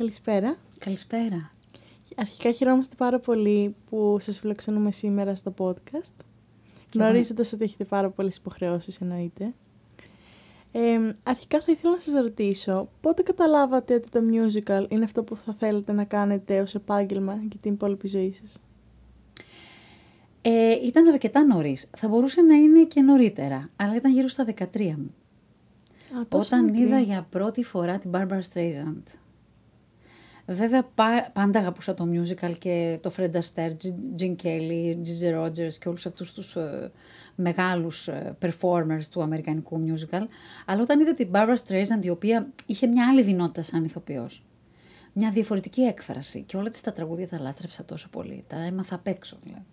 Καλησπέρα. Καλησπέρα. Αρχικά χαιρόμαστε πάρα πολύ που σας φιλοξενούμε σήμερα στο podcast. Γνωρίζοντας ότι έχετε πάρα πολλές υποχρεώσεις εννοείται. Ε, αρχικά θα ήθελα να σας ρωτήσω, πότε καταλάβατε ότι το musical είναι αυτό που θα θέλετε να κάνετε ως επάγγελμα για την υπόλοιπη ζωή σας; Ε, ήταν αρκετά νωρίς. Θα μπορούσε να είναι και νωρίτερα, αλλά ήταν γύρω στα 13 μου. Α, τόσο Όταν μικρή. είδα για πρώτη φορά την Barbara Streisand. Βέβαια πα- πάντα αγαπούσα το musical και το Fred Astaire, Gene Kelly, Gigi Rogers και όλους αυτούς τους ε, μεγάλους ε, performers του αμερικανικού musical. Αλλά όταν είδα την Barbara Streisand η οποία είχε μια άλλη δυνότητα σαν ηθοποιός. Μια διαφορετική έκφραση και όλα της τα τραγούδια τα λάτρεψα τόσο πολύ. Τα έμαθα απ' έξω δηλαδή.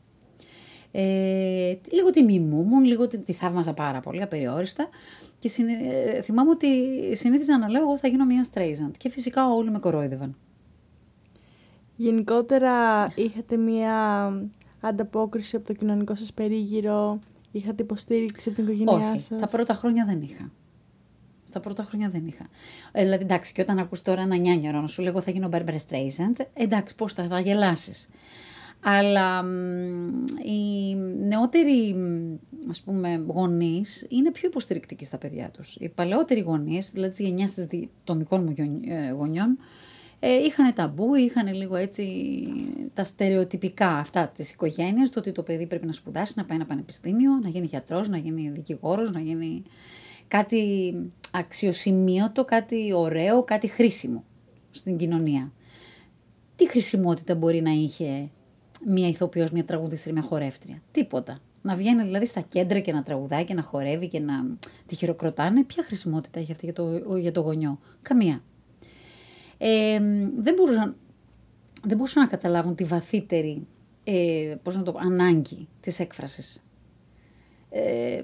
Ε, λίγο τη μιμούμουν, λίγο τη, τη θαύμαζα πάρα πολύ, απεριόριστα. Και συνε, ε, θυμάμαι ότι συνήθιζα να λέω εγώ θα γίνω μια Streisand. Και φυσικά όλοι με κορόιδευαν. Γενικότερα είχατε μία ανταπόκριση από το κοινωνικό σας περίγυρο, είχατε υποστήριξη από την οικογένειά Όχι, σας; στα πρώτα χρόνια δεν είχα. Στα πρώτα χρόνια δεν είχα. Ε, δηλαδή, εντάξει, και όταν ακούς τώρα ένα νιάνιαρο να σου λέγω θα γίνω Barbara Streisand, εντάξει, πώς θα, θα γελάσεις. Αλλά μ, οι νεότεροι, μ, ας πούμε, γονείς είναι πιο υποστηρικτικοί στα παιδιά τους. Οι παλαιότεροι γονείς, δηλαδή της γενιάς της δι- των δικών μου γιον- ε, γονιών, ε, είχαν ταμπού, είχαν λίγο έτσι τα στερεοτυπικά αυτά της οικογένειας, το ότι το παιδί πρέπει να σπουδάσει, να πάει ένα πανεπιστήμιο, να γίνει γιατρός, να γίνει δικηγόρος, να γίνει κάτι αξιοσημείωτο, κάτι ωραίο, κάτι χρήσιμο στην κοινωνία. Τι χρησιμότητα μπορεί να είχε μία ηθοποιός, μία τραγουδίστρια, μία χορεύτρια; Τίποτα. Να βγαίνει δηλαδή στα κέντρα και να τραγουδάει και να χορεύει και να τη χειροκροτάνε. Ποια χρησιμότητα έχει αυτή για το, για το γονιό; Καμία. Ε, δεν, μπορούσαν, δεν μπορούσαν να καταλάβουν τη βαθύτερη ε, πώς να το πω, ανάγκη της έκφρασης. Ε,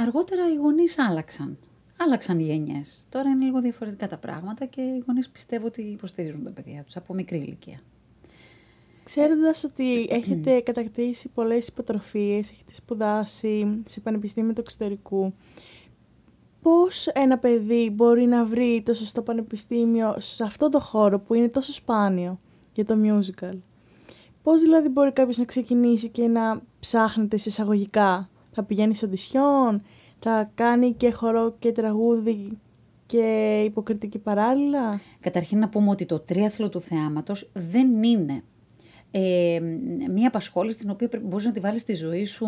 αργότερα οι γονείς άλλαξαν. Άλλαξαν οι γενιές. Τώρα είναι λίγο διαφορετικά τα πράγματα και οι γονείς πιστεύω ότι υποστηρίζουν τα παιδιά τους από μικρή ηλικία. Ξέροντας ότι έχετε κατακτήσει πολλές υποτροφίες, έχετε σπουδάσει σε πανεπιστήμια του εξωτερικού, πώς ένα παιδί μπορεί να βρει το σωστό πανεπιστήμιο σε αυτό το χώρο που είναι τόσο σπάνιο για το musical; Πώς δηλαδή μπορεί κάποιος να ξεκινήσει και να ψάχνεται σε εισαγωγικά; Θα πηγαίνει σε οντισιόν, θα κάνει και χορό και τραγούδι και υποκριτική παράλληλα; Καταρχήν να πούμε ότι το τρίαθλο του θεάματος δεν είναι ε, μια απασχόληση την οποία πρέπει- μπορείς να τη βάλεις στη ζωή σου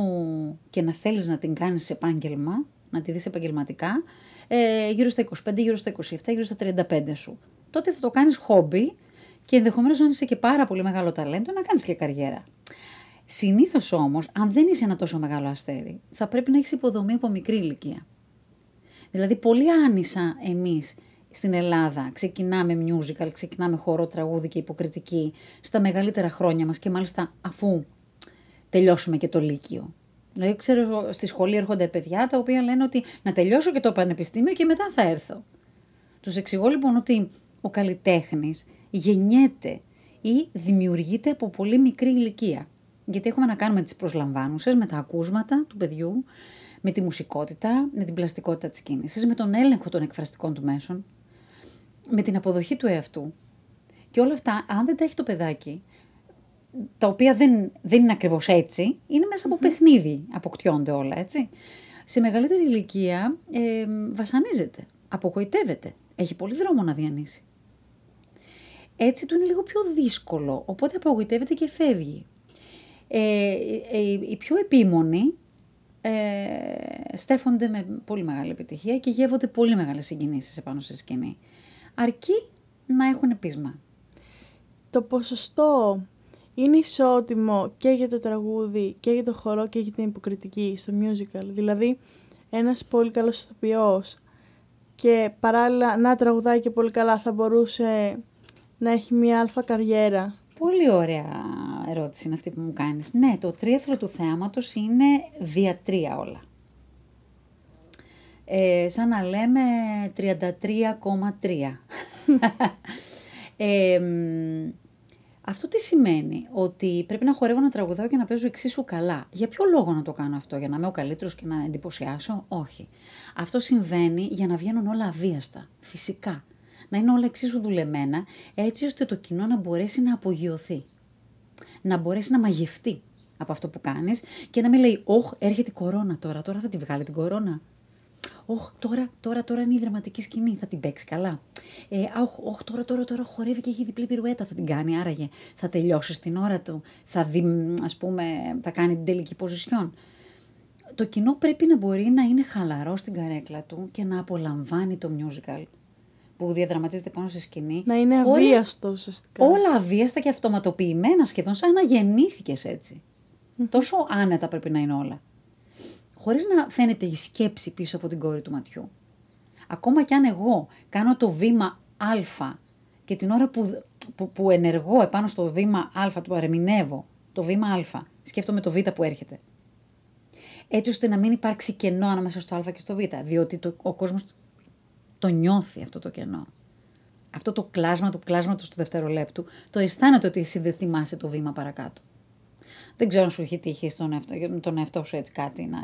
και να θέλεις να την κάνεις επάγγελμα, να τη δεις επαγγελματικά, ε, γύρω στα 25, γύρω στα 27, γύρω στα 35 σου. Τότε θα το κάνεις χόμπι και ενδεχομένως αν είσαι και πάρα πολύ μεγάλο ταλέντο να κάνεις και καριέρα. Συνήθως όμως, αν δεν είσαι ένα τόσο μεγάλο αστέρι, θα πρέπει να έχεις υποδομή από μικρή ηλικία. Δηλαδή, πολύ άνισα εμείς στην Ελλάδα ξεκινάμε musical, ξεκινάμε χώρο, τραγούδι και υποκριτική στα μεγαλύτερα χρόνια μας και μάλιστα αφού τελειώσουμε και το Λύκειο. Δηλαδή, ξέρω, εγώ, στη σχολή έρχονται παιδιά τα οποία λένε ότι να τελειώσω και το πανεπιστήμιο και μετά θα έρθω. Τους εξηγώ λοιπόν ότι ο καλλιτέχνης γεννιέται ή δημιουργείται από πολύ μικρή ηλικία. Γιατί έχουμε να κάνουμε τις προσλαμβάνουσες με τα ακούσματα του παιδιού, με τη μουσικότητα, με την πλαστικότητα της κίνησης, με τον έλεγχο των εκφραστικών του μέσων, με την αποδοχή του εαυτού. Και όλα αυτά, αν δεν τα έχει το παιδάκι, τα οποία δεν, δεν είναι ακριβώς έτσι, είναι μέσα από παιχνίδι, αποκτιώνται όλα, έτσι. Σε μεγαλύτερη ηλικία ε, βασανίζεται, απογοητεύεται, έχει πολύ δρόμο να διανύσει. Έτσι του είναι λίγο πιο δύσκολο, οπότε απογοητεύεται και φεύγει. Ε, ε, οι πιο επίμονοι ε, στέφονται με πολύ μεγάλη επιτυχία και γεύονται πολύ μεγάλες συγκινήσεις επάνω στη σκηνή. Αρκεί να έχουν πείσμα. Το ποσοστό είναι ισότιμο και για το τραγούδι και για το χορό και για την υποκριτική στο musical. Δηλαδή, ένας πολύ καλός ηθοποιός και παράλληλα να τραγουδάει και πολύ καλά θα μπορούσε να έχει μια αλφα καριέρα. Πολύ ωραία ερώτηση είναι αυτή που μου κάνεις. Ναι, το τρίαθλο του θεάματος είναι διατρία όλα. Ε, σαν να λέμε 33,3. ε, μ, αυτό τι σημαίνει, ότι πρέπει να χορεύω, να τραγουδάω και να παίζω εξίσου καλά. Για ποιο λόγο να το κάνω αυτό, για να είμαι ο καλύτερος και να εντυπωσιάσω, όχι. Αυτό συμβαίνει για να βγαίνουν όλα αβίαστα, φυσικά. να είναι όλα εξίσου δουλεμένα, έτσι ώστε το κοινό να μπορέσει να απογειωθεί. Να μπορέσει να μαγευτεί από αυτό που κάνεις και να μην λέει «Ωχ, έρχεται η κορώνα τώρα, τώρα θα τη βγάλει την κορώνα». «Ωχ, τώρα, τώρα, τώρα είναι η δραματική σκηνή, θα την παίξει καλά». Ε, «Ωχ, τώρα, τώρα, τώρα χορεύει και έχει διπλή πυρουέτα, θα την κάνει, άραγε θα τελειώσεις στην ώρα του, θα δει, ας πούμε, θα κάνει την τελική ποζισιόν». Το κοινό πρέπει να μπορεί να είναι χαλαρό στην καρέκλα του και να απολαμβάνει το musical που διαδραματίζεται πάνω στη σκηνή. Να είναι αβίαστο ουσιαστικά. Όλα αβίαστα και αυτοματοποιημένα σχεδόν, σαν να γεννήθηκες Τόσο άνετα πρέπει να είναι όλα. Χωρίς να φαίνεται η σκέψη πίσω από την κόρη του ματιού. Ακόμα κι αν εγώ κάνω το βήμα Α και την ώρα που, που, που ενεργώ επάνω στο βήμα Α, του παρεμηνεύω το βήμα Α, σκέφτομαι το Β που έρχεται. Έτσι ώστε να μην υπάρξει κενό ανάμεσα στο Α και στο Β, διότι το, ο κόσμος το νιώθει αυτό το κενό. Αυτό το κλάσμα του κλάσματος του δευτερολέπτου, το αισθάνεται ότι εσύ δεν θυμάσαι το βήμα παρακάτω. Δεν ξέρω αν σου έχει τύχει στον εαυτό, τον εαυτό σου έτσι κάτι να,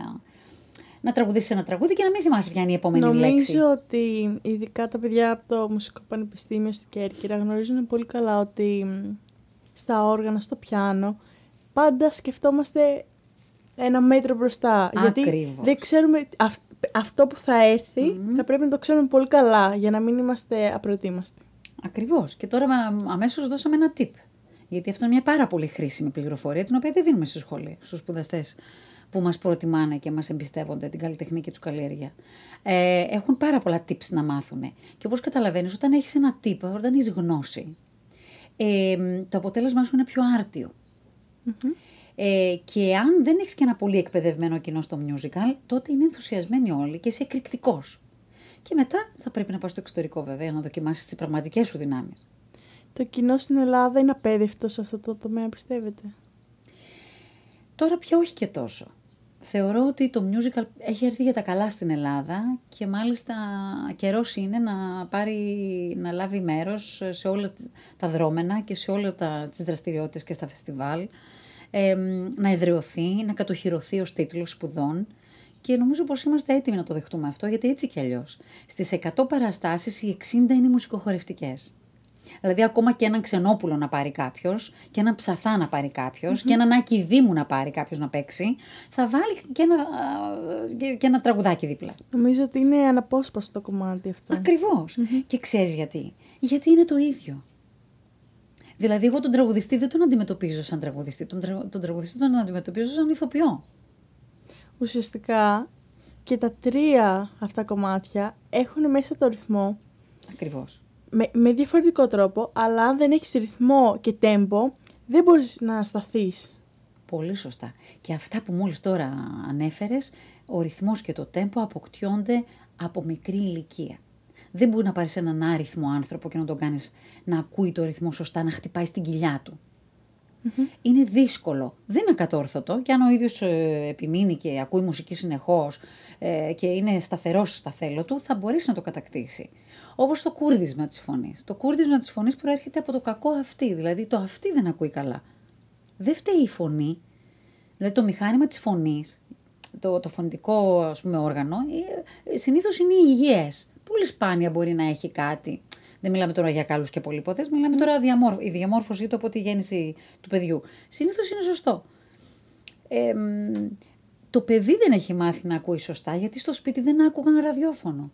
να τραγουδήσεις ένα τραγούδι και να μην θυμάσαι ποια είναι η επόμενη Νομίζω λέξη. Νομίζω ότι ειδικά τα παιδιά από το Μουσικό Πανεπιστήμιο στην Κέρκυρα γνωρίζουν πολύ καλά ότι στα όργανα, στο πιάνο, πάντα σκεφτόμαστε ένα μέτρο μπροστά. Ακριβώς. Γιατί δεν ξέρουμε, αυτό που θα έρθει θα πρέπει να το ξέρουμε πολύ καλά για να μην είμαστε απροετοίμαστοι. Ακριβώς. Και τώρα αμέσως δώσαμε ένα tip. Γιατί αυτό είναι μια πάρα πολύ χρήσιμη πληροφορία, την οποία δεν δίνουμε στη σχολή, στους σπουδαστές που μας προτιμάνε και μας εμπιστεύονται την καλλιτεχνική τους καλλιέργεια. Ε, έχουν πάρα πολλά tips να μάθουν. Και όπως καταλαβαίνεις, όταν έχεις ένα tip, όταν έχεις γνώση, ε, το αποτέλεσμά σου είναι πιο άρτιο. Ε, και αν δεν έχεις και ένα πολύ εκπαιδευμένο κοινό στο musical, τότε είναι ενθουσιασμένοι όλοι και είσαι εκρηκτικός. Και μετά θα πρέπει να πας στο εξωτερικό, βέβαια, να δοκιμάσεις τις πραγματικές σου δυνάμεις. Το κοινό στην Ελλάδα είναι απέδευτο σε αυτό το τομέα, πιστεύετε; Τώρα πια όχι και τόσο. Θεωρώ ότι το musical έχει έρθει για τα καλά στην Ελλάδα και μάλιστα καιρός είναι να, πάρει, να λάβει μέρος σε όλα τα δρόμενα και σε όλα τα, τις δραστηριότητες και στα φεστιβάλ, ε, να εδραιωθεί, να κατοχυρωθεί ως τίτλος σπουδών και νομίζω πως είμαστε έτοιμοι να το δεχτούμε αυτό γιατί έτσι κι αλλιώς. Στις 100 παραστάσεις οι 60 είναι μουσικοχορευτικές. Δηλαδή, ακόμα και έναν ξενόπουλο να πάρει κάποιος, και έναν ψαθά να πάρει και έναν άκη δήμου να πάρει κάποιος να παίξει, θα βάλει και ένα, και ένα τραγουδάκι δίπλα. Νομίζω ότι είναι αναπόσπαστο το κομμάτι αυτό. Και ξέρεις γιατί. Γιατί είναι το ίδιο. Δηλαδή, εγώ τον τραγουδιστή δεν τον αντιμετωπίζω σαν τραγουδιστή. Τον, τον τραγουδιστή τον αντιμετωπίζω σαν ηθοποιό. Ουσιαστικά και τα τρία αυτά κομμάτια έχουν μέσα το ρυθμό. Ακριβώς με, με διαφορετικό τρόπο, αλλά αν δεν έχεις ρυθμό και τέμπο, δεν μπορείς να σταθείς. Πολύ σωστά. Και αυτά που μόλις τώρα ανέφερες, ο ρυθμός και το τέμπο αποκτιώνται από μικρή ηλικία. Δεν μπορεί να πάρεις έναν άριθμο άνθρωπο και να τον κάνεις να ακούει το ρυθμό σωστά, να χτυπάει στην κοιλιά του. Είναι δύσκολο. Δεν είναι ακατόρθωτο και αν ο ίδιος ε, επιμείνει και ακούει μουσική συνεχώς ε, και είναι σταθερός στα θέλω του, θα μπορέσει να το κατακτήσει. Όπως το κούρδισμα της φωνής. Το κούρδισμα της φωνής προέρχεται από το κακό αυτή. Δηλαδή το αυτή δεν ακούει καλά. Δεν φταίει η φωνή. Δηλαδή το μηχάνημα της φωνής, το, το φωνητικό ας πούμε, όργανο, ε, συνήθως είναι υγιές. Πολύ σπάνια μπορεί να έχει κάτι. Δεν μιλάμε τώρα για κάλου και πολύποδε, μιλάμε τώρα για η διαμόρφωσή του από τη γέννηση του παιδιού. Συνήθως είναι σωστό. Ε, το παιδί δεν έχει μάθει να ακούει σωστά γιατί στο σπίτι δεν άκουγαν ραδιόφωνο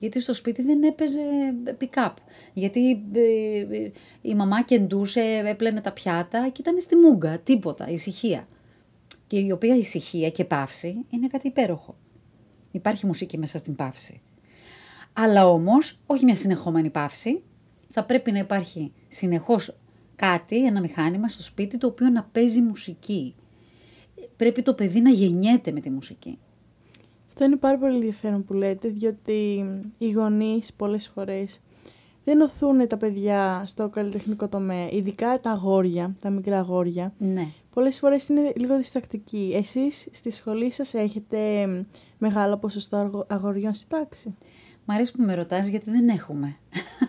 γιατί στο σπίτι δεν έπαιζε pick-up. Γιατί ε, ε, η μαμά κεντούσε, έπλαινε τα πιάτα και ήταν στη μούγκα, τίποτα, ησυχία. Και η οποία ησυχία και παύση είναι κάτι υπέροχο. Υπάρχει μουσική μέσα στην παύση. Αλλά όμως, όχι μια συνεχόμενη παύση, θα πρέπει να υπάρχει συνεχώς κάτι, ένα μηχάνημα στο σπίτι το οποίο να παίζει μουσική. Πρέπει το παιδί να γεννιέται με τη μουσική. Αυτό είναι πάρα πολύ ενδιαφέρον που λέτε, διότι οι γονείς πολλές φορές δεν οθούν τα παιδιά στο καλλιτεχνικό τομέα, ειδικά τα αγόρια, τα μικρά αγόρια. Ναι. Πολλές φορές είναι λίγο διστακτικοί. Εσείς στη σχολή σας έχετε μεγάλο ποσοστό αγοριών στη τάξη; Μ' αρέσει που με ρωτάς γιατί δεν έχουμε.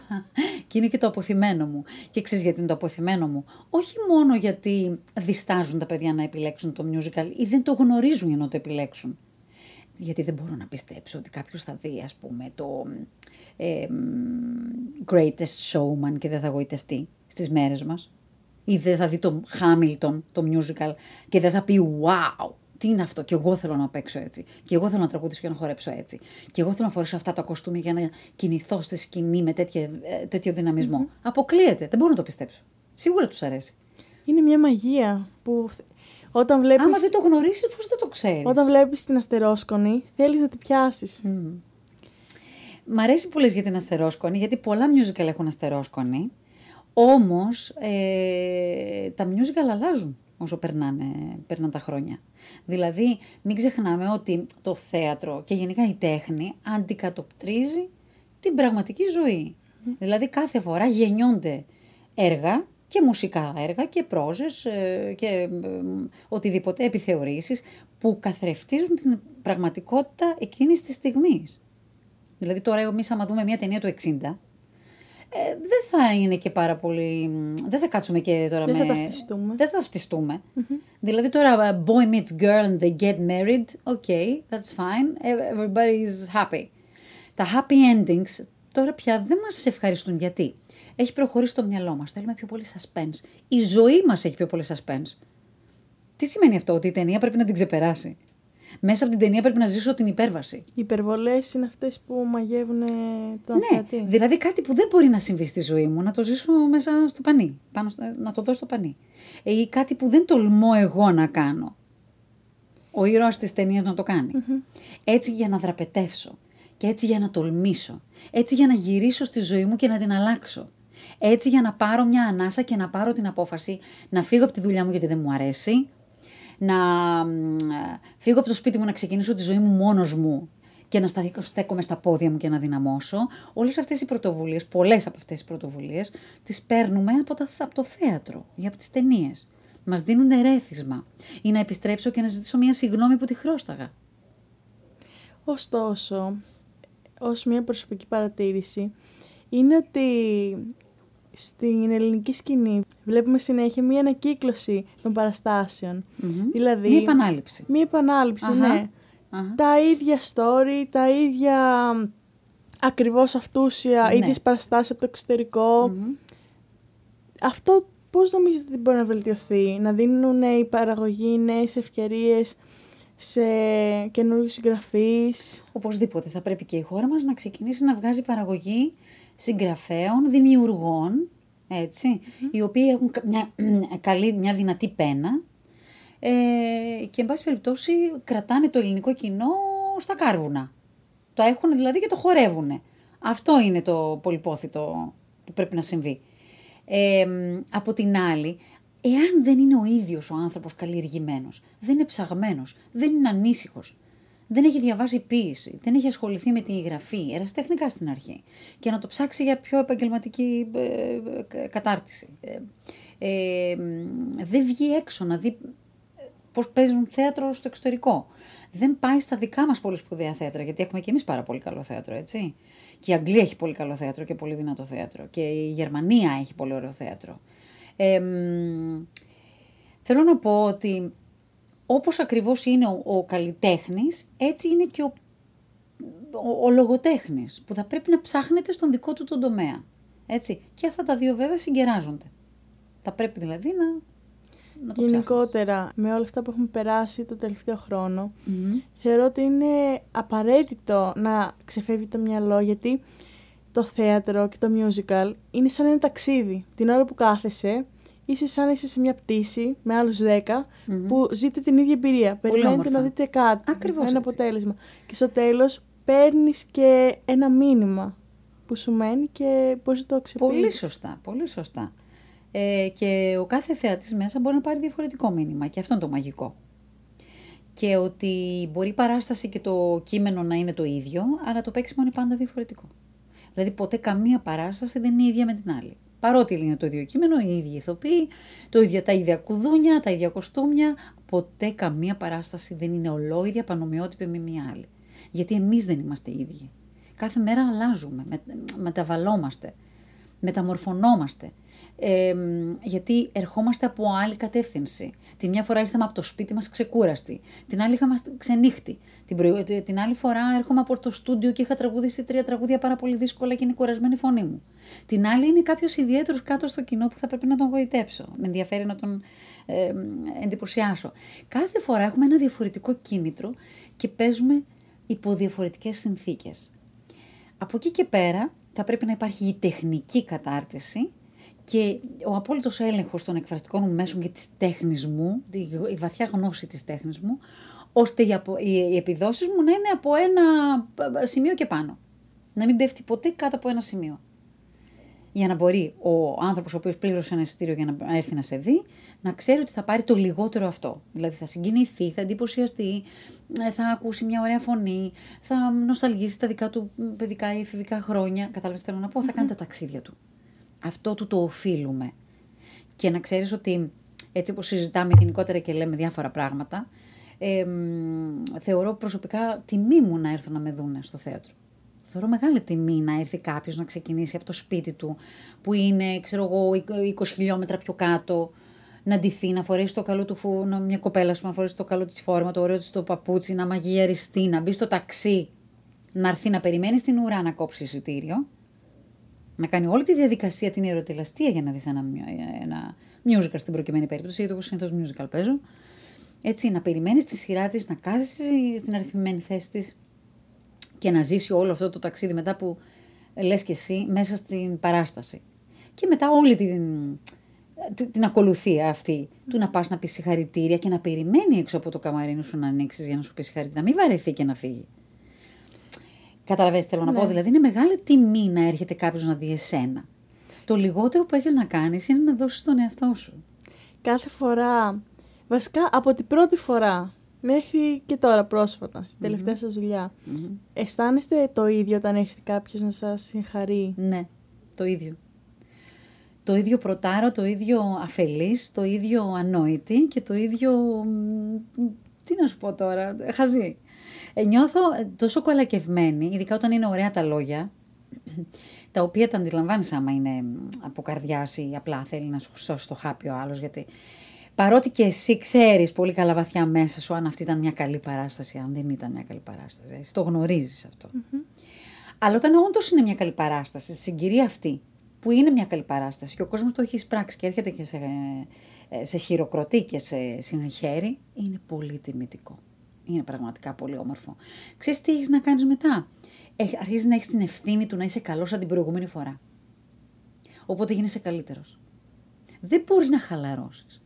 και είναι και το αποθυμένο μου. Και ξέρεις γιατί είναι το αποθυμένο μου. Όχι μόνο γιατί διστάζουν τα παιδιά να επιλέξουν το musical ή δεν το γνωρίζουν για να το επιλέξουν γιατί δεν μπορώ να πιστέψω ότι κάποιος θα δει, ας πούμε, το ε, Greatest Showman και δεν θα γοητευτεί στις μέρες μας. Ή δεν θα δει το Hamilton, το musical, και δεν θα πει «Wow, τι είναι αυτό, και εγώ θέλω να παίξω έτσι. Και εγώ θέλω να τραγουδήσω και να χορέψω έτσι. Και εγώ θέλω να φορέσω αυτά τα κοστούμια για να κινηθώ στη σκηνή με τέτοιο, ε, τέτοιο δυναμισμό. Mm-hmm. Αποκλείεται. Δεν μπορώ να το πιστέψω. Σίγουρα τους αρέσει. Είναι μια μαγεία που όταν βλέπεις... Άμα δεν το γνωρίσει, πώς δεν το ξέρεις; Όταν βλέπεις την αστερόσκονη, θέλεις να την πιάσεις. Mm. Μ' αρέσει που λες για την αστερόσκονη, γιατί πολλά musical έχουν αστερόσκονη. Όμως ε, τα musical αλλάζουν όσο περνάνε, περνάνε τα χρόνια. Δηλαδή, μην ξεχνάμε ότι το θέατρο και γενικά η τέχνη αντικατοπτρίζει την πραγματική ζωή. Δηλαδή, κάθε φορά γεννιόνται έργα και μουσικά έργα και πρόζες ε, και ε, οτιδήποτε επιθεωρήσεις που καθρεφτίζουν την πραγματικότητα εκείνης της στιγμής. Δηλαδή τώρα εμείς άμα δούμε μια ταινία του 60 ε, δεν θα είναι και πάρα πολύ. Δεν θα κάτσουμε και τώρα δεν με. Θα ταυτιστούμε. Δεν θα ταυτιστούμε. Δηλαδή τώρα boy meets girl and they get married. Okay, that's fine. Everybody is happy. Τα happy endings τώρα πια δεν μας ευχαριστούν. Γιατί έχει προχωρήσει το μυαλό μας. Θέλουμε πιο πολύ suspense. Η ζωή μας έχει πιο πολύ suspense. Τι σημαίνει αυτό, ότι η ταινία πρέπει να την ξεπεράσει; Μέσα από την ταινία πρέπει να ζήσω την υπέρβαση. Οι υπερβολές είναι αυτές που μαγεύουν τον ναι, θεατή. Δηλαδή κάτι που δεν μπορεί να συμβεί στη ζωή μου, να το ζήσω μέσα στο πανί. Πάνω στο, να το δω στο πανί. Ε, ή κάτι που δεν τολμώ εγώ να κάνω. Ο ήρωας της ταινίας να το κανει Έτσι για να δραπετεύσω. Και έτσι για να τολμήσω. Έτσι για να γυρίσω στη ζωή μου και να την αλλάξω. Έτσι για να πάρω μια ανάσα και να πάρω την απόφαση να φύγω από τη δουλειά μου γιατί δεν μου αρέσει, να φύγω από το σπίτι μου, να ξεκινήσω τη ζωή μου μόνος μου και να στέκομαι στα πόδια μου και να δυναμώσω. Όλες αυτές οι πρωτοβουλίες, πολλές από αυτές τις πρωτοβουλίες, τις παίρνουμε από, τα, από το θέατρο ή από τις ταινίες. Μας δίνουν ερέθισμα ή να επιστρέψω και να ζητήσω μια συγγνώμη που τη χρώσταγα. Ωστόσο, ως μια προσωπική παρατήρηση, είναι ότι στην ελληνική σκηνή βλέπουμε συνέχεια μία ανακύκλωση των παραστασεων Δηλαδή, μία επανάληψη. Μία επανάληψη, ναι. Τα ίδια story, τα ίδια ακριβώς αυτούσια, ναι. ίδιες παραστάσεις από το εξωτερικο Αυτό πώς νομίζετε ότι μπορεί να βελτιωθεί, να δίνουν οι παραγωγοί νέες ευκαιρίες σε καινούριους συγγραφείς; Οπωσδήποτε θα πρέπει και η χώρα μας να ξεκινήσει να βγάζει παραγωγή συγγραφέων, δημιουργών, οι οποίοι έχουν μια, καλή, μια δυνατή πένα ε, και εν πάση περιπτώσει κρατάνε το ελληνικό κοινό στα κάρβουνα. Το έχουν δηλαδή και το χορεύουν. Αυτό είναι το πολυπόθητο που πρέπει να συμβεί. Ε, από την άλλη, εάν δεν είναι ο ίδιος ο άνθρωπος καλλιεργημένος, δεν είναι ψαγμένος, δεν είναι ανήσυχος, δεν έχει διαβάσει ποίηση, δεν έχει ασχοληθεί με τη γραφή, ερασιτεχνικά στην αρχή και να το ψάξει για πιο επαγγελματική ε, ε, κατάρτιση. Ε, ε, δεν βγει έξω να δει πώς παίζουν θέατρο στο εξωτερικό. Δεν πάει στα δικά μας πολύ σπουδαία θέατρα, γιατί έχουμε και εμείς πάρα πολύ καλό θέατρο, έτσι. Και η Αγγλία έχει πολύ καλό θέατρο και πολύ δυνατό θέατρο. Και η Γερμανία έχει πολύ ωραίο θέατρο. θέλω να πω ότι όπως ακριβώς είναι ο, ο καλλιτέχνης, έτσι είναι και ο, ο, ο λογοτέχνης, που θα πρέπει να ψάχνεται στον δικό του τον τομέα. Έτσι. Και αυτά τα δύο βέβαια συγκεράζονται. Θα πρέπει δηλαδή να, να το Γενικότερα, με όλα αυτά που έχουμε περάσει το τελευταίο θεωρώ ότι είναι απαραίτητο να ξεφεύγει το μυαλό, γιατί το θέατρο και το musical είναι σαν ένα ταξίδι. Την ώρα που κάθεσαι, είσαι σαν να είσαι σε μια πτήση με άλλους 10 που ζείτε την ίδια εμπειρία. Περιμένετε να δείτε κάτι, Ακριβώς ένα αποτέλεσμα. Και στο τέλος παίρνεις και ένα μήνυμα που σου μένει και μπορείς να το αξιοποιήσεις. Πολύ σωστά, πολύ σωστά. Ε, και ο κάθε θεατής μέσα μπορεί να πάρει διαφορετικό μήνυμα και αυτό είναι το μαγικό. Και ότι μπορεί η παράσταση και το κείμενο να είναι το ίδιο, αλλά το παίξιμο είναι πάντα διαφορετικό. Δηλαδή ποτέ καμία παράσταση δεν είναι ίδια με την άλλη. Παρότι είναι το ίδιο κείμενο, οι ίδιοι ηθοποιοί, το ίδιο, τα ίδια κουδούνια, τα ίδια κοστούμια, ποτέ καμία παράσταση δεν είναι ολόιδια πανομοιότυπη με μία άλλη. Γιατί εμείς δεν είμαστε ίδιοι. Κάθε μέρα αλλάζουμε, με, μεταβαλόμαστε. μεταμορφωνόμαστε. Ε, γιατί ερχόμαστε από άλλη κατεύθυνση. Τη μια φορά ήρθαμε από το σπίτι μας ξεκούραστοι. Την άλλη είχαμε ξενύχτη. Την, προ... την άλλη φορά έρχομαι από το στούντιο και είχα τραγουδήσει τρία τραγούδια πάρα πολύ δύσκολα και είναι κουρασμένη η φωνή μου. Την άλλη είναι κάποιος ιδιαίτερος κάτω στο κοινό που θα πρέπει να τον γοητεύσω. Με ενδιαφέρει να τον ε, εντυπωσιάσω. Κάθε φορά έχουμε ένα διαφορετικό κίνητρο και παίζουμε υπό διαφορετικές συνθήκες. Από εκεί και πέρα θα πρέπει να υπάρχει η τεχνική κατάρτιση και ο απόλυτος έλεγχος των εκφραστικών μου μέσων και της τέχνης μου, η βαθιά γνώση της τέχνης μου, ώστε οι επιδόσεις μου να είναι από ένα σημείο και πάνω. Να μην πέφτει ποτέ κάτω από ένα σημείο. Για να μπορεί ο άνθρωπος ο οποίος πλήρωσε ένα εισιτήριο για να έρθει να σε δει, να ξέρει ότι θα πάρει το λιγότερο αυτό. Δηλαδή θα συγκινηθεί, θα εντυπωσιαστεί, ε, θα ακούσει μια ωραία φωνή, θα νοσταλγήσει τα δικά του παιδικά ή εφηβικά χρόνια. Κατάλαβες θέλω να πω, θα κάνει τα ταξίδια του. Αυτό του το οφείλουμε. Και να ξέρεις ότι έτσι όπως συζητάμε γενικότερα και λέμε διάφορα πράγματα, ε, θεωρώ προσωπικά τιμή μου να έρθω να με δούνε στο θέατρο. Θεωρώ μεγάλη τιμή να έρθει κάποιος να ξεκινήσει από το σπίτι του, που είναι, ξέρω εγώ, 20 χιλιόμετρα πιο κάτω, να ντυθεί, να φορέσει το καλό του φου, μια κοπέλα σου να φορέσει το καλό της φόρμα, το ωραίο της το παπούτσι, να μαγειαριστεί, να μπει στο ταξί, να έρθει να περιμένει στην ουρά να κόψει εισιτήριο, να κάνει όλη τη διαδικασία την ερωτηλαστία για να δεις ένα, ένα musical στην προκειμένη περίπτωση, γιατί εγώ συνήθως musical παίζω. Έτσι, να περιμένεις τη σειρά της, να κάθεσαι στην αριθμημένη θέση της και να ζήσει όλο αυτό το ταξίδι μετά που λες και εσύ μέσα στην παράσταση. Και μετά όλη την, την ακολουθία αυτή του να πας να πεις συγχαρητήρια και να περιμένει έξω από το καμαρίνο σου να ανοίξεις για να σου πεις συγχαρητήρια. Να μην βαρεθεί και να φύγει. Καταλαβαίνετε, θέλω να πω; Ναι. Δηλαδή, είναι μεγάλη τιμή να έρχεται κάποιος να δει εσένα. Το λιγότερο που έχεις να κάνεις είναι να δώσεις τον εαυτό σου. Κάθε φορά, βασικά από την πρώτη φορά μέχρι και τώρα πρόσφατα, στην τελευταία σας δουλειά, αισθάνεστε το ίδιο όταν έρχεται κάποιος να σας συγχαρεί; Ναι, το ίδιο το ίδιο προτάρο, το ίδιο αφελής, το ίδιο ανόητη και το ίδιο, τι να σου πω τώρα, χαζή. Ε, νιώθω τόσο κολακευμένη, ειδικά όταν είναι ωραία τα λόγια, τα οποία τα αντιλαμβάνεις άμα είναι από καρδιάς ή απλά θέλει να σου σώσει το χάπι ο άλλος, γιατί παρότι και εσύ ξέρεις πολύ καλά βαθιά μέσα σου αν αυτή ήταν μια καλή παράσταση, αν δεν ήταν μια καλή παράσταση, εσύ το γνωρίζεις Αλλά όταν όντως είναι μια καλή παράσταση, στη συγκυρία αυτή, που είναι μια καλή παράσταση και ο κόσμος το έχει εισπράξει και έρχεται και σε, ε, σε χειροκροτεί και σε συγχαίρει, είναι πολύ τιμητικό. Είναι πραγματικά πολύ όμορφο. Ξέρεις τι έχεις να κάνεις μετά; Αρχίζεις να έχεις την ευθύνη του να είσαι καλός σαν την προηγούμενη φορά. Οπότε γίνεσαι καλύτερος. Δεν μπορείς να χαλαρώσεις.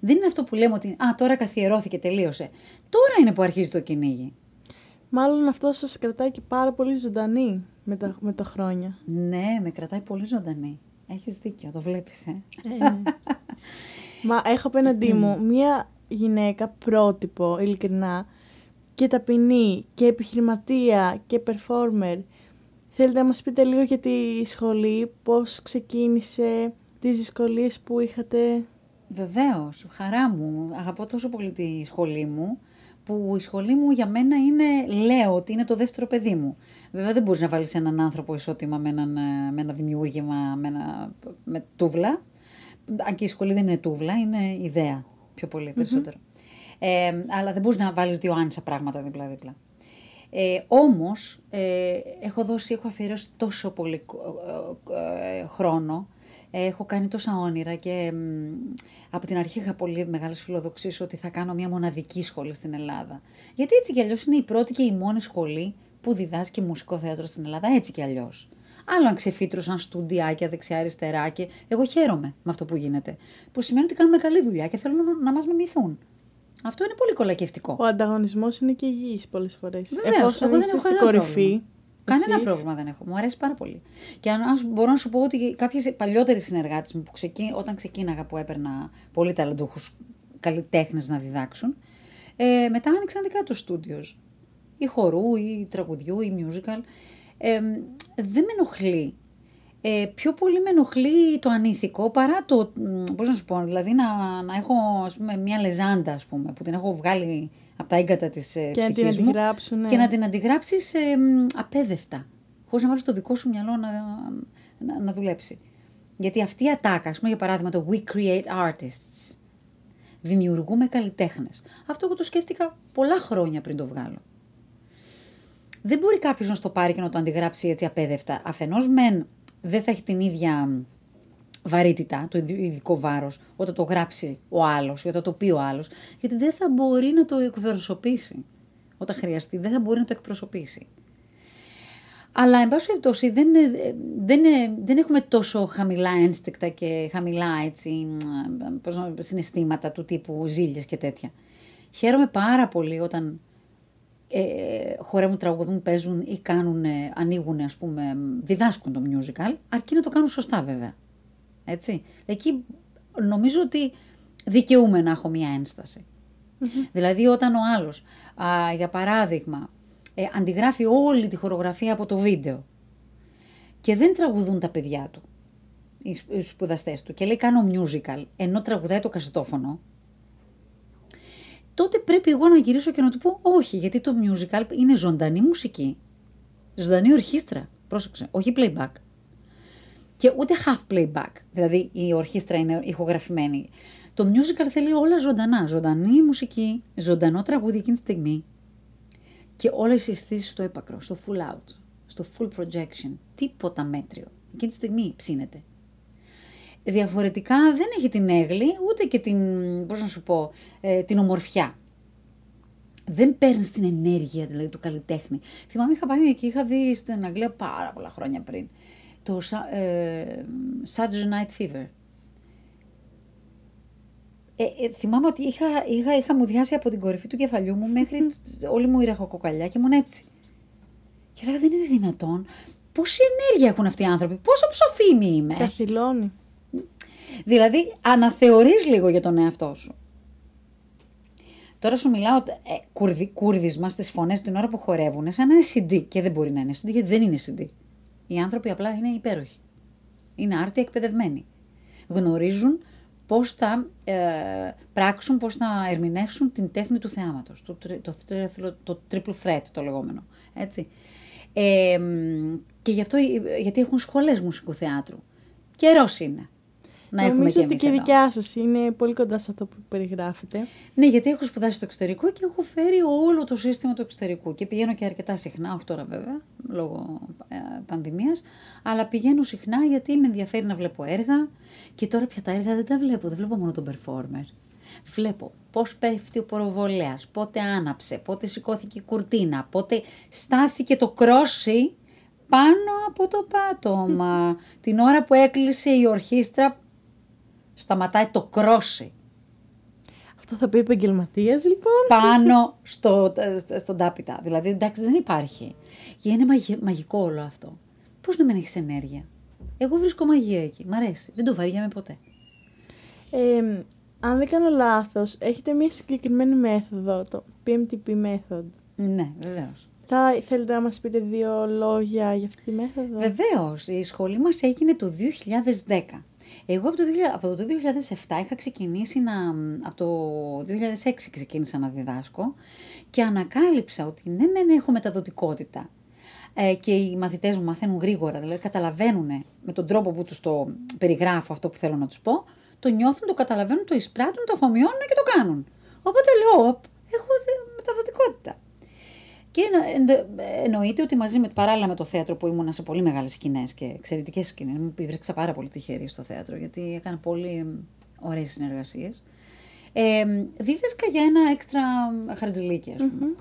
Δεν είναι αυτό που λέμε ότι «Α, τώρα καθιερώθηκε, τελείωσε». Τώρα είναι που αρχίζει το κυνήγι. Μάλλον αυτό σας κρατάει και πάρα πολύ ζωντανή με τα, με τα χρόνια. Ναι, με κρατάει πολύ ζωντανή. Έχεις δίκιο, το βλέπεις, ε. ε ναι. Μα έχω απέναντί μου μία γυναίκα πρότυπο, ειλικρινά, και ταπεινή, και επιχειρηματία, και performer. Θέλετε να μας πείτε λίγο για τη σχολή, πώς ξεκίνησε, τις δυσκολίες που είχατε; Βεβαίως, χαρά μου. Αγαπώ τόσο πολύ τη σχολή μου που η σχολή μου για μένα είναι, λέω ότι είναι το δεύτερο παιδί μου. Βέβαια δεν μπορείς να βάλεις έναν άνθρωπο ισότιμα με, έναν, ε, με ένα δημιούργημα, με, ένα, με τούβλα. Αν και η σχολή δεν είναι τούβλα, είναι ιδέα πιο πολύ περισσότερο. Ε, αλλά δεν μπορείς να βάλεις δύο άνισα πράγματα δίπλα-δίπλα. Ε, όμως, ε, έχω δώσει, έχω αφιερώσει τόσο πολύ ε, χρόνο Έχω κάνει τόσα όνειρα και από την αρχή είχα πολύ μεγάλες φιλοδοξίες ότι θα κάνω μια μοναδική σχολή στην Ελλάδα. Γιατί έτσι κι αλλιώς είναι η πρώτη και η μόνη σχολή που διδάσκει μουσικό θέατρο στην Ελλάδα, έτσι κι αλλιώς. Άλλο αν ξεφύτρωσαν στουντιάκια δεξιά-αριστερά και εγώ χαίρομαι με αυτό που γίνεται. Που σημαίνει ότι κάνουμε καλή δουλειά και θέλουν να, να μας μιμηθούν. Αυτό είναι πολύ κολακευτικό. Ο ανταγωνισμός είναι και υγιής πολλές φορές. Βεβαίως. Εγώ δεν έχω στην κορυφή. Κανένα πρόβλημα δεν έχω. Μου αρέσει πάρα πολύ. Και αν, αν μπορώ να σου πω ότι κάποιες παλιότεροι συνεργάτες μου που ξεκί, όταν ξεκίναγα που έπαιρνα πολύ ταλαντούχου καλλιτέχνες να διδάξουν, ε, μετά άνοιξαν δικά τους στούντιος. Ή χορού, ή τραγουδιού, ή musical. Ε, δεν με ενοχλεί. Ε, πιο πολύ με ενοχλεί το ανήθικο παρά το, πώς να σου πω, δηλαδή να, να έχω ας πούμε, μια λεζάντα ας πούμε, που την έχω βγάλει από τα έγκατα της ε, και ψυχής να την μου και να την αντιγράψεις ε, απέδευτα, χωρίς να βάλεις το δικό σου μυαλό να, να, να δουλέψει. Γιατί αυτή η ατάκα, ας πούμε για παράδειγμα το We create artists. Δημιουργούμε καλλιτέχνες. Αυτό εγώ το σκέφτηκα πολλά χρόνια πριν το βγάλω. Δεν μπορεί κάποιος να στο πάρει και να το αντιγράψει έτσι απέδευτα. Αφενός μεν δεν θα έχει την ίδια βαρύτητα, το ειδικό βάρος, όταν το γράψει ο άλλος ή όταν το πει ο άλλος, γιατί δεν θα μπορεί να το εκπροσωπήσει. Όταν χρειαστεί, δεν θα μπορεί να το εκπροσωπήσει. Αλλά, εν πάση περιπτώσει, δεν, δεν, δεν έχουμε τόσο χαμηλά ένστικτα και χαμηλά έτσι, πώς συναισθήματα του τύπου ζήλιες και τέτοια. Χαίρομαι πάρα πολύ όταν ε, χορεύουν, τραγουδούν, παίζουν ή κάνουν, ανοίγουν, ας πούμε, διδάσκουν το musical, αρκεί να το κάνουν σωστά βέβαια. Έτσι. Εκεί νομίζω ότι δικαιούμαι να έχω μία Δηλαδή όταν ο άλλος, α, για παράδειγμα, ε, αντιγράφει όλη τη χορογραφία από το βίντεο και δεν τραγουδούν τα παιδιά του, οι σπουδαστές του, και λέει κάνω musical, ενώ τραγουδάει το κασετόφωνο, τότε πρέπει εγώ να γυρίσω και να του πω όχι, γιατί το musical είναι ζωντανή μουσική. Ζωντανή ορχήστρα. Πρόσεξε, όχι playback και ούτε half playback, δηλαδή η ορχήστρα είναι ηχογραφημένη. Το musical θέλει όλα ζωντανά, ζωντανή μουσική, ζωντανό τραγούδι εκείνη τη στιγμή και όλες οι αισθήσεις στο έπακρο, στο full out, στο full projection, τίποτα μέτριο. Εκείνη τη στιγμή ψήνεται. Διαφορετικά δεν έχει την έγλη, ούτε και την, πώς να σου πω, ε, την ομορφιά. Δεν παίρνει την ενέργεια δηλαδή του καλλιτέχνη. Θυμάμαι είχα πάει εκεί, είχα δει στην Αγγλία πάρα πολλά χρόνια πριν το ε, Saturday Night Fever. Ε, ε, θυμάμαι ότι είχα, είχα, είχα μουδιάσει από την κορυφή του κεφαλιού μου μέχρι όλη μου η ραχοκοκαλιά και ήμουν έτσι. Και λέγα δεν είναι δυνατόν. Πόση ενέργεια έχουν αυτοί οι άνθρωποι, πόσο ψοφίμη είμαι; Καθυλώνει. Δηλαδή αναθεωρείς λίγο για τον εαυτό σου. Τώρα σου μιλάω ε, κουρδι, κούρδισμα στις φωνές την ώρα που χορεύουν σαν να είναι CD και δεν μπορεί να είναι CD γιατί δεν είναι CD. Οι άνθρωποι απλά είναι υπέροχοι. Είναι άρτια εκπαιδευμένοι. Γνωρίζουν πώς θα ε, πράξουν, πώς θα ερμηνεύσουν την τέχνη του θεάματος, το, το, το, το triple threat το λεγόμενο. Έτσι. Ε, και γι' αυτό, γιατί έχουν σχολές μουσικού θεάτρου. Καιρός είναι να Νομίζω έχουμε και ότι και η δικιά σας είναι πολύ κοντά σε αυτό που περιγράφετε. Ναι, γιατί έχω σπουδάσει στο εξωτερικό και έχω φέρει όλο το σύστημα του εξωτερικού. Και πηγαίνω και αρκετά συχνά, όχι τώρα βέβαια, λόγω ε, πανδημίας, αλλά πηγαίνω συχνά γιατί με ενδιαφέρει να βλέπω έργα. Και τώρα πια τα έργα δεν τα βλέπω, δεν βλέπω μόνο τον performer. Βλέπω πώς πέφτει ο προβολέα, πότε άναψε, πότε σηκώθηκε η κουρτίνα, πότε στάθηκε το κρόσι πάνω από το πάτωμα. Την ώρα που έκλεισε η ορχήστρα σταματάει το κρόσι. Αυτό θα πει επαγγελματίας λοιπόν. Πάνω στο, στον τάπητα. Δηλαδή εντάξει δεν υπάρχει. Και είναι μαγικό όλο αυτό. Πώς να μην έχεις ενέργεια; Εγώ βρίσκω μαγεία εκεί. Μ' αρέσει. Δεν το βαριέμαι ποτέ. Ε, αν δεν κάνω λάθος, έχετε μια συγκεκριμένη μέθοδο, το PMTP method. Ναι, βεβαίως. Θα θέλετε να μας πείτε δύο λόγια για αυτή τη μέθοδο; Βεβαίως, η σχολή μας έγινε το 2010. Εγώ από το, από το 2007 είχα ξεκινήσει να, από το 2006 ξεκίνησα να διδάσκω και ανακάλυψα ότι ναι μεν έχω μεταδοτικότητα ε, και οι μαθητές μου μαθαίνουν γρήγορα, δηλαδή καταλαβαίνουν με τον τρόπο που τους το περιγράφω αυτό που θέλω να τους πω, το νιώθουν, το καταλαβαίνουν, το εισπράττουν, το αφομοιώνουν και το κάνουν. Οπότε λέω, έχω μεταδοτικότητα. Και εννοείται ότι μαζί με παράλληλα με το θέατρο που ήμουνα σε πολύ μεγάλες σκηνές και εξαιρετικές σκηνές, μου υπήρξα πάρα πολύ τυχερή στο θέατρο γιατί έκανα πολύ ωραίες συνεργασίες. Ε, δίδασκα για ένα έξτρα χαρτζηλίκι, ας πούμε.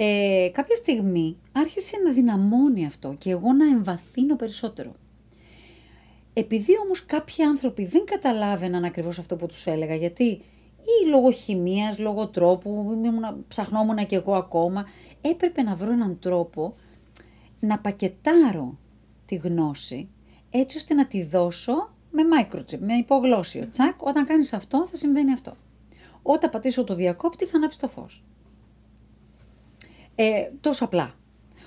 Ε, κάποια στιγμή άρχισε να δυναμώνει αυτό και εγώ να εμβαθύνω περισσότερο. Επειδή όμως κάποιοι άνθρωποι δεν καταλάβαιναν ακριβώς αυτό που τους έλεγα, γιατί ή λόγω χημίας, λόγω τρόπου, ψαχνόμουν και εγώ ακόμα, έπρεπε να βρω έναν τρόπο να πακετάρω τη γνώση έτσι ώστε να τη δώσω με microchip, με υπογλώσσιο. Τσακ, όταν κάνεις αυτό θα συμβαίνει αυτό. Όταν πατήσω το διακόπτη θα ανάψει το φως. Ε, τόσο απλά.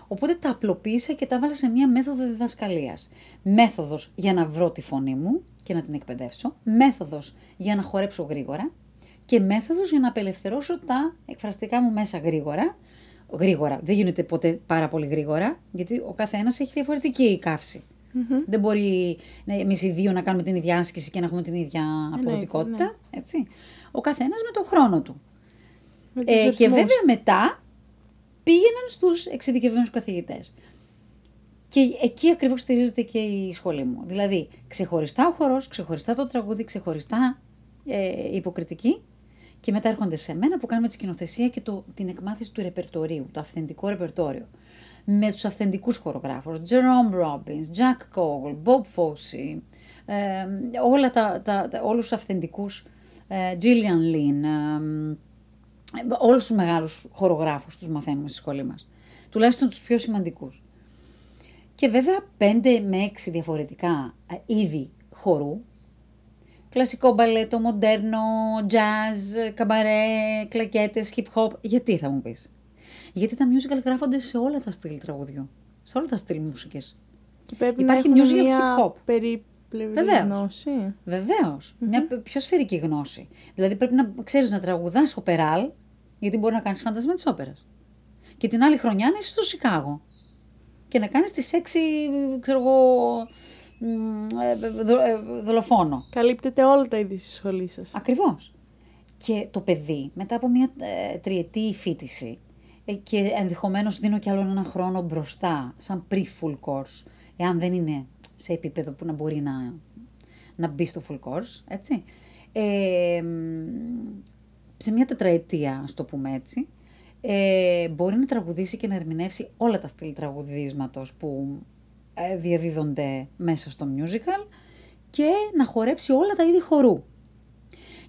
Οπότε τα απλοποίησα και τα βάλα σε μια μέθοδο διδασκαλίας. Μέθοδος για να βρω τη φωνή μου και να την εκπαιδεύσω. Μέθοδος για να χορέψω γρήγορα και μέθοδος για να απελευθερώσω τα εκφραστικά μου μέσα γρήγορα. Γρήγορα, δεν γίνεται ποτέ πάρα πολύ γρήγορα, γιατί ο καθένας έχει διαφορετική καύση. Δεν μπορεί ναι, εμείς οι δύο να κάνουμε την ίδια άσκηση και να έχουμε την ίδια αποδοτικότητα. ναι. Έτσι. Ο καθένας με τον χρόνο του. Με τους Ε, και ρυθμούς. βέβαια μετά πήγαιναν στους εξειδικευμένους καθηγητές. Και εκεί ακριβώς στηρίζεται και η σχολή μου. Δηλαδή, ξεχωριστά ο χορός, ξεχωριστά το τραγούδι, ξεχωριστά ε, η υποκριτική και μετά έρχονται σε μένα που κάνουμε τη σκηνοθεσία και το, την εκμάθηση του ρεπερτορίου, το αυθεντικό ρεπερτόριο. Με τους αυθεντικούς χορογράφους, Jerome Robbins, Jack Cole, Bob Fosse, ε, όλα τα, τα, τα, όλους τους αυθεντικούς, ε, Gillian Lynn, ε, όλους τους μεγάλους χορογράφους τους μαθαίνουμε στη σχολή μας. Τουλάχιστον τους πιο σημαντικούς. Και βέβαια 5 με 6 διαφορετικά ε, είδη χορού. Κλασικό μπαλέτο, μοντέρνο, jazz, καμπαρέ, κλακέτες, hip hop. Γιατί θα μου πεις; Γιατί τα musical γράφονται σε όλα τα στυλ τραγουδιού. Σε όλα τα στυλ μουσικές. Και πρέπει Υπάρχει να έχουν musical μια hip hop. περίπλευρη Βεβαίως. γνώση. Βεβαίως. Μια π- πιο σφαιρική γνώση. Δηλαδή πρέπει να ξέρεις να τραγουδάς οπεράλ, γιατί μπορεί να κάνεις φαντασμά της όπερας. Και την άλλη χρονιά να είσαι στο Σικάγο. Και να κάνεις τις έξι, ξέρω εγώ, μ, ε, δο- ε, δολοφόνο. Καλύπτεται όλα τα είδη στη σχολή σας. Ακριβώς. Και το παιδί μετά από μια ε, τριετή φίτηση ε, και ενδεχομένως δίνω κι άλλο ένα χρόνο μπροστά, σαν pre-full course, εάν δεν είναι σε επίπεδο που να μπορεί να, να μπει στο full course, έτσι. Ε, μ, σε μια τετραετία, ας το πούμε έτσι, ε, μπορεί να τραγουδήσει και να ερμηνεύσει όλα τα στυλ τραγουδίσματος που ε, διαδίδονται μέσα στο musical και να χορέψει όλα τα είδη χορού.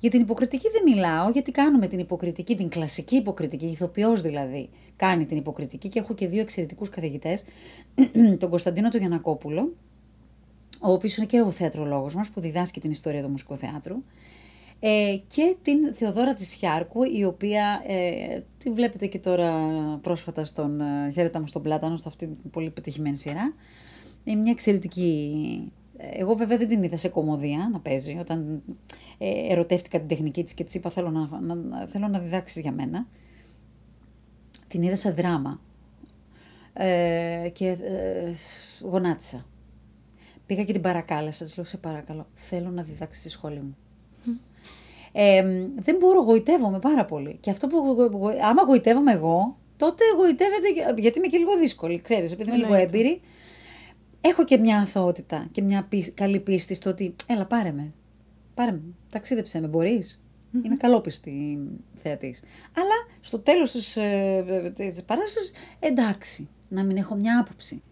Για την υποκριτική δεν μιλάω, γιατί κάνουμε την υποκριτική, την κλασική υποκριτική, ηθοποιός δηλαδή κάνει την υποκριτική και έχω και δύο εξαιρετικούς καθηγητές, τον Κωνσταντίνο του Γιανακόπουλο, ο οποίος είναι και ο θεατρολόγος μας που διδάσκει την ιστορία του μουσικού θεάτρου, ε, και την Θεοδόρα της Χιάρκου, η οποία ε, τη βλέπετε και τώρα πρόσφατα στον ε, Χαίρετα μου στον Πλάτανο, σε αυτή την πολύ πετυχημένη σειρά. Είναι μια εξαιρετική... Εγώ βέβαια δεν την είδα σε κομμωδία να παίζει, όταν ε, ερωτεύτηκα την τεχνική της και της είπα θέλω να, να, να- θέλω να διδάξεις για μένα. Την είδα σε δράμα ε, και ε, γονάτισα. Πήγα και την παρακάλεσα, της λέω σε παρακαλώ, θέλω να διδάξεις στη σχολή μου. Ε, δεν μπορώ, γοητεύομαι πάρα πολύ. Και αυτό που γο- γο- άμα γοητεύομαι εγώ, τότε γοητεύεται, και- γιατί είμαι και λίγο δύσκολη, ξέρεις, επειδή είμαι λίγο Εννοείται. έμπειρη. Έχω και μια αθωότητα και μια πίσ- καλή πίστη στο ότι, έλα πάρε με, πάρε με, ταξίδεψε με, μπορείς. Είμαι καλόπιστη θεατής. Αλλά στο τέλος της, ε, της παράστασης, εντάξει, να μην έχω μια άποψη.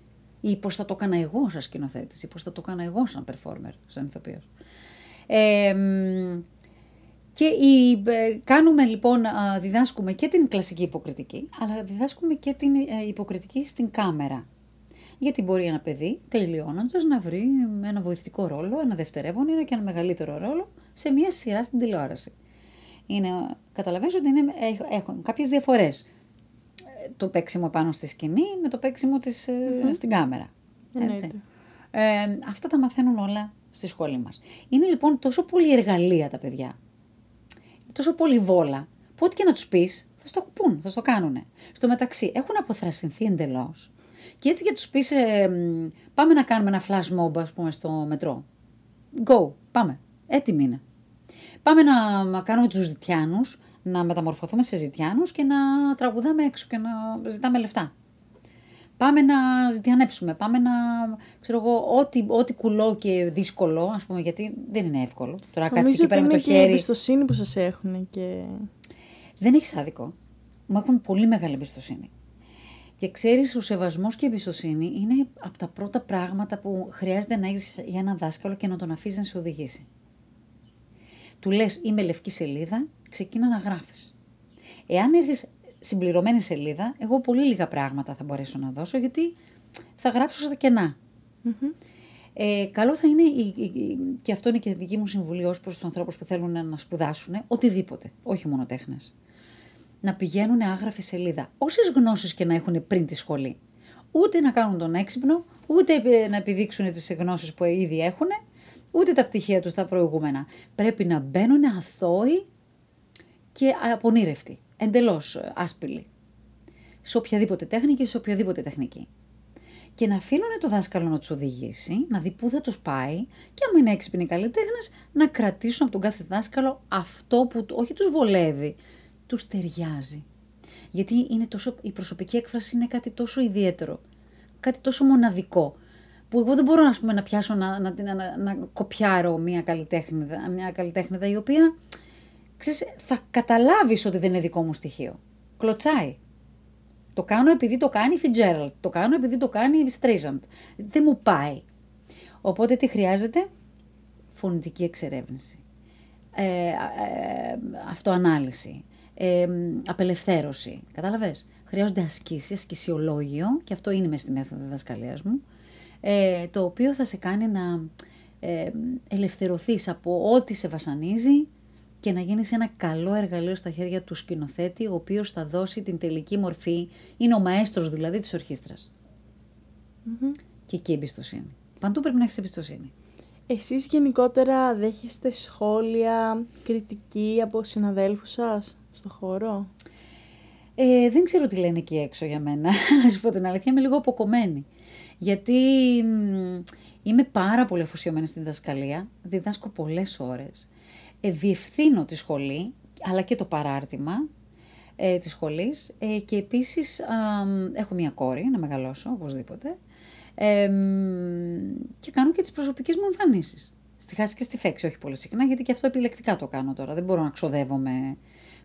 Ή πώς θα το έκανα εγώ σαν σκηνοθέτης, ή πώς θα το έκανα εγώ σαν performer, σαν ηθοποιός. Ε, μ, και η, ε, κάνουμε λοιπόν, α, διδάσκουμε και την κλασική υποκριτική, αλλά διδάσκουμε και την ε, υποκριτική στην κάμερα. Γιατί μπορεί ένα παιδί, τελειώνοντας, να βρει ένα βοηθητικό ρόλο, ένα δευτερεύον ή και ένα μεγαλύτερο ρόλο σε μια σειρά στην τηλεόραση. Είναι, καταλαβαίνεις ότι είναι, έχ- έχουν κάποιες διαφορές. Ε, Το παίξιμο πάνω στη σκηνή με το παίξιμο της, ε, στην κάμερα. Εννοείται. Ε, αυτά τα μαθαίνουν όλα στη σχολή μας. Είναι λοιπόν τόσο πολύ εργαλεία τα παιδιά τόσο πολύ βόλα, που ό,τι και να τους πεις, θα στο πούν, θα στο κάνουν. Στο μεταξύ, έχουν αποθρασινθεί εντελώς. Και έτσι και τους πεις, πάμε να κάνουμε ένα flash mob, ας πούμε, στο μετρό. Go, πάμε. Έτοιμοι είναι. Πάμε να, να κάνουμε τους ζητιάνους, να μεταμορφωθούμε σε ζητιάνους και να τραγουδάμε έξω και να ζητάμε λεφτά. Πάμε να ζητιανέψουμε, πάμε να, ξέρω εγώ, ό,τι, ό,τι κουλό και δύσκολο, ας πούμε, γιατί δεν είναι εύκολο. Τώρα κάτσεις Νομίζω εκεί ότι πέρα με είναι το και η χέρι. εμπιστοσύνη που σας έχουν και... Δεν έχεις άδικο. Μου έχουν πολύ μεγάλη εμπιστοσύνη. Και ξέρεις, ο σεβασμός και η εμπιστοσύνη είναι από τα πρώτα πράγματα που χρειάζεται να έχεις για έναν δάσκαλο και να τον αφήσεις να σε οδηγήσει. Του λες: Είμαι λευκή σελίδα, ξεκίνα να γράφεις. Εάν έρθεις συμπληρωμένη σελίδα, εγώ πολύ λίγα πράγματα θα μπορέσω να δώσω γιατί θα γράψω στα κενά. Ε, καλό θα είναι, η- η- η- και αυτό είναι και δική μου συμβουλή ως προς τους ανθρώπους που θέλουν να σπουδάσουν, οτιδήποτε, όχι μόνο τέχνες. Να πηγαίνουν άγραφη σελίδα, όσες γνώσεις και να έχουν πριν τη σχολή. Ούτε να κάνουν τον έξυπνο, ούτε επι- να επιδείξουν τις γνώσεις που ήδη έχουν, ούτε τα πτυχία τους τα προηγούμενα. Πρέπει να μπαίνουν αθώοι και απονήρευτοι, εντελώς ε, άσπηλοι. Σε οποιαδήποτε τέχνη και σε οποιαδήποτε τεχνική. και να αφήνουν το δάσκαλο να τους οδηγήσει, να δει πού θα τους πάει και άμα είναι έξυπνοι καλλιτέχνες, να κρατήσουν από τον κάθε δάσκαλο αυτό που όχι τους βολεύει, τους ταιριάζει. Γιατί είναι τόσο, η προσωπική έκφραση είναι κάτι τόσο ιδιαίτερο, κάτι τόσο μοναδικό, που εγώ δεν μπορώ πούμε, να πιάσω να, να, να, να κοπιάρω μια καλλιτέχνηδα, μια καλλιτέχνηδα η οποία ξέρεις, θα καταλάβεις ότι δεν είναι δικό μου στοιχείο. Κλωτσάει. Το κάνω επειδή το κάνει η Fitzgerald. Το κάνω επειδή το κάνει η Streisand. Δεν μου πάει. Οπότε τι χρειάζεται; Φωνητική εξερεύνηση. Ε, ε, αυτοανάλυση. Ε, απελευθέρωση. Κατάλαβες; Χρειάζονται ασκήσεις, ασκησιολόγιο και αυτό είναι μέσα στη μέθοδο διδασκαλίας μου. Ε, το οποίο θα σε κάνει να ε, ελευθερωθείς από ό,τι σε βασανίζει και να γίνεις ένα καλό εργαλείο στα χέρια του σκηνοθέτη, ο οποίος θα δώσει την τελική μορφή, είναι ο μαέστρος δηλαδή της ορχήστρας. Και εκεί εμπιστοσύνη. Παντού πρέπει να έχεις εμπιστοσύνη. Εσείς γενικότερα δέχεστε σχόλια, κριτική από συναδέλφους σας στο χώρο; Ε, δεν ξέρω τι λένε εκεί έξω για μένα, να σου πω την αλήθεια, είμαι λίγο αποκομμένη. Γιατί είμαι πάρα πολύ αφοσιωμένη στην διδασκαλία, διδάσκω πολλές ώρες ε, διευθύνω τη σχολή, αλλά και το παράρτημα ε, της σχολής ε, και επίσης έχω μία κόρη να μεγαλώσω οπωσδήποτε και κάνω και τις προσωπικές μου εμφανίσεις. Στη χάση και στη φέξη, όχι πολύ συχνά, γιατί και αυτό επιλεκτικά το κάνω τώρα. Δεν μπορώ να ξοδεύομαι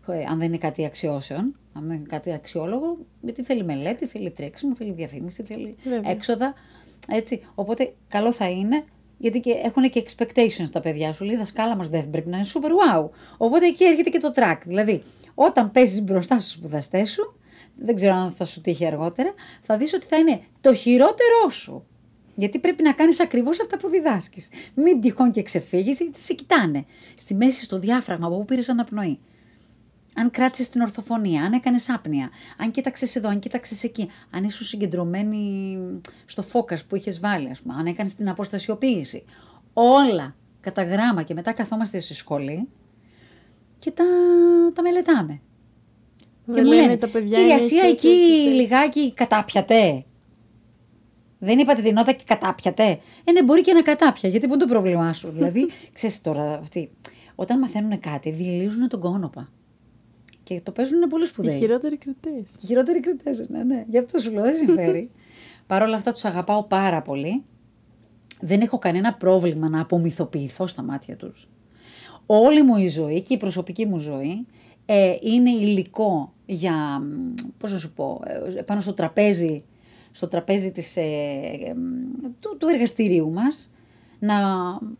ε, αν δεν είναι κάτι αξιώσεων, αν δεν είναι κάτι αξιόλογο, γιατί θέλει μελέτη, θέλει τρέξιμο, θέλει διαφήμιση, θέλει έξοδα. Έτσι. Οπότε καλό θα είναι γιατί και έχουν και expectations τα παιδιά σου. Λέει, δασκάλα μας δεν πρέπει να είναι super wow. Οπότε εκεί έρχεται και το track. Δηλαδή, όταν παίζεις μπροστά στους σπουδαστές σου, δεν ξέρω αν θα σου τύχει αργότερα, θα δεις ότι θα είναι το χειρότερό σου. Γιατί πρέπει να κάνεις ακριβώς αυτά που διδάσκεις. Μην τυχόν και ξεφύγεις, γιατί σε κοιτάνε. Στη μέση, στο διάφραγμα από όπου πήρες αναπνοή αν κράτησες την ορθοφωνία, αν έκανες άπνοια, αν κοίταξες εδώ, αν κοίταξες εκεί, αν ήσουν συγκεντρωμένη στο φόκας που είχες βάλει, ας πούμε, αν έκανες την αποστασιοποίηση. Όλα κατά γράμμα και μετά καθόμαστε στη σχολή και τα, τα μελετάμε. Και μου λένε, τα παιδιά κυρία Σία, εκεί λιγάκι κατάπιατε. Δεν είπατε την νότα και κατάπιατε. Ε, ναι, μπορεί και να κατάπια, γιατί πού είναι το πρόβλημά σου. δηλαδή, ξέρεις τώρα, αυτοί, όταν μαθαίνουν κάτι, διελύζουν τον κόνοπα. Και το παίζουν είναι πολύ σπουδαίοι. Οι χειρότεροι κριτές. Οι χειρότεροι κριτές, ναι, ναι. Γι' αυτό σου λέω, δεν συμφέρει. Παρ' όλα αυτά τους αγαπάω πάρα πολύ. Δεν έχω κανένα πρόβλημα να απομυθοποιηθώ στα μάτια τους. Όλη μου η ζωή και η προσωπική μου ζωή ε, είναι υλικό για, πώς να σου πω, ε, πάνω στο τραπέζι, στο τραπέζι της, ε, ε, του, του εργαστηρίου μας, να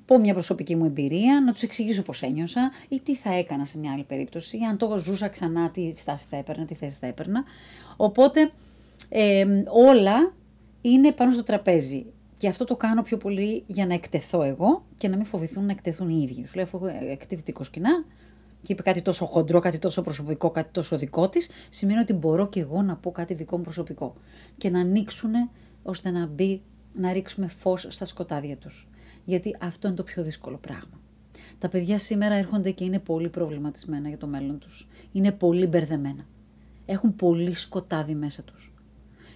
πω μια προσωπική μου εμπειρία, να τους εξηγήσω πώς ένιωσα ή τι θα έκανα σε μια άλλη περίπτωση, αν το ζούσα ξανά τι στάση θα έπαιρνα, τι θέση θα έπαιρνα. Οπότε όλα είναι πάνω στο τραπέζι. Και αυτό το κάνω πιο πολύ για να εκτεθώ εγώ και να μην φοβηθούν να εκτεθούν οι ίδιοι. Σου λέω, αφού εκτίθεται σκηνά και είπε κάτι τόσο χοντρό, κάτι τόσο προσωπικό, κάτι τόσο δικό της, σημαίνει ότι μπορώ και εγώ να πω κάτι δικό μου προσωπικό. Και να ανοίξουν ώστε να μπει, να ρίξουμε φως στα σκοτάδια τους γιατί αυτό είναι το πιο δύσκολο πράγμα. Τα παιδιά σήμερα έρχονται και είναι πολύ προβληματισμένα για το μέλλον τους. Είναι πολύ μπερδεμένα. Έχουν πολύ σκοτάδι μέσα τους.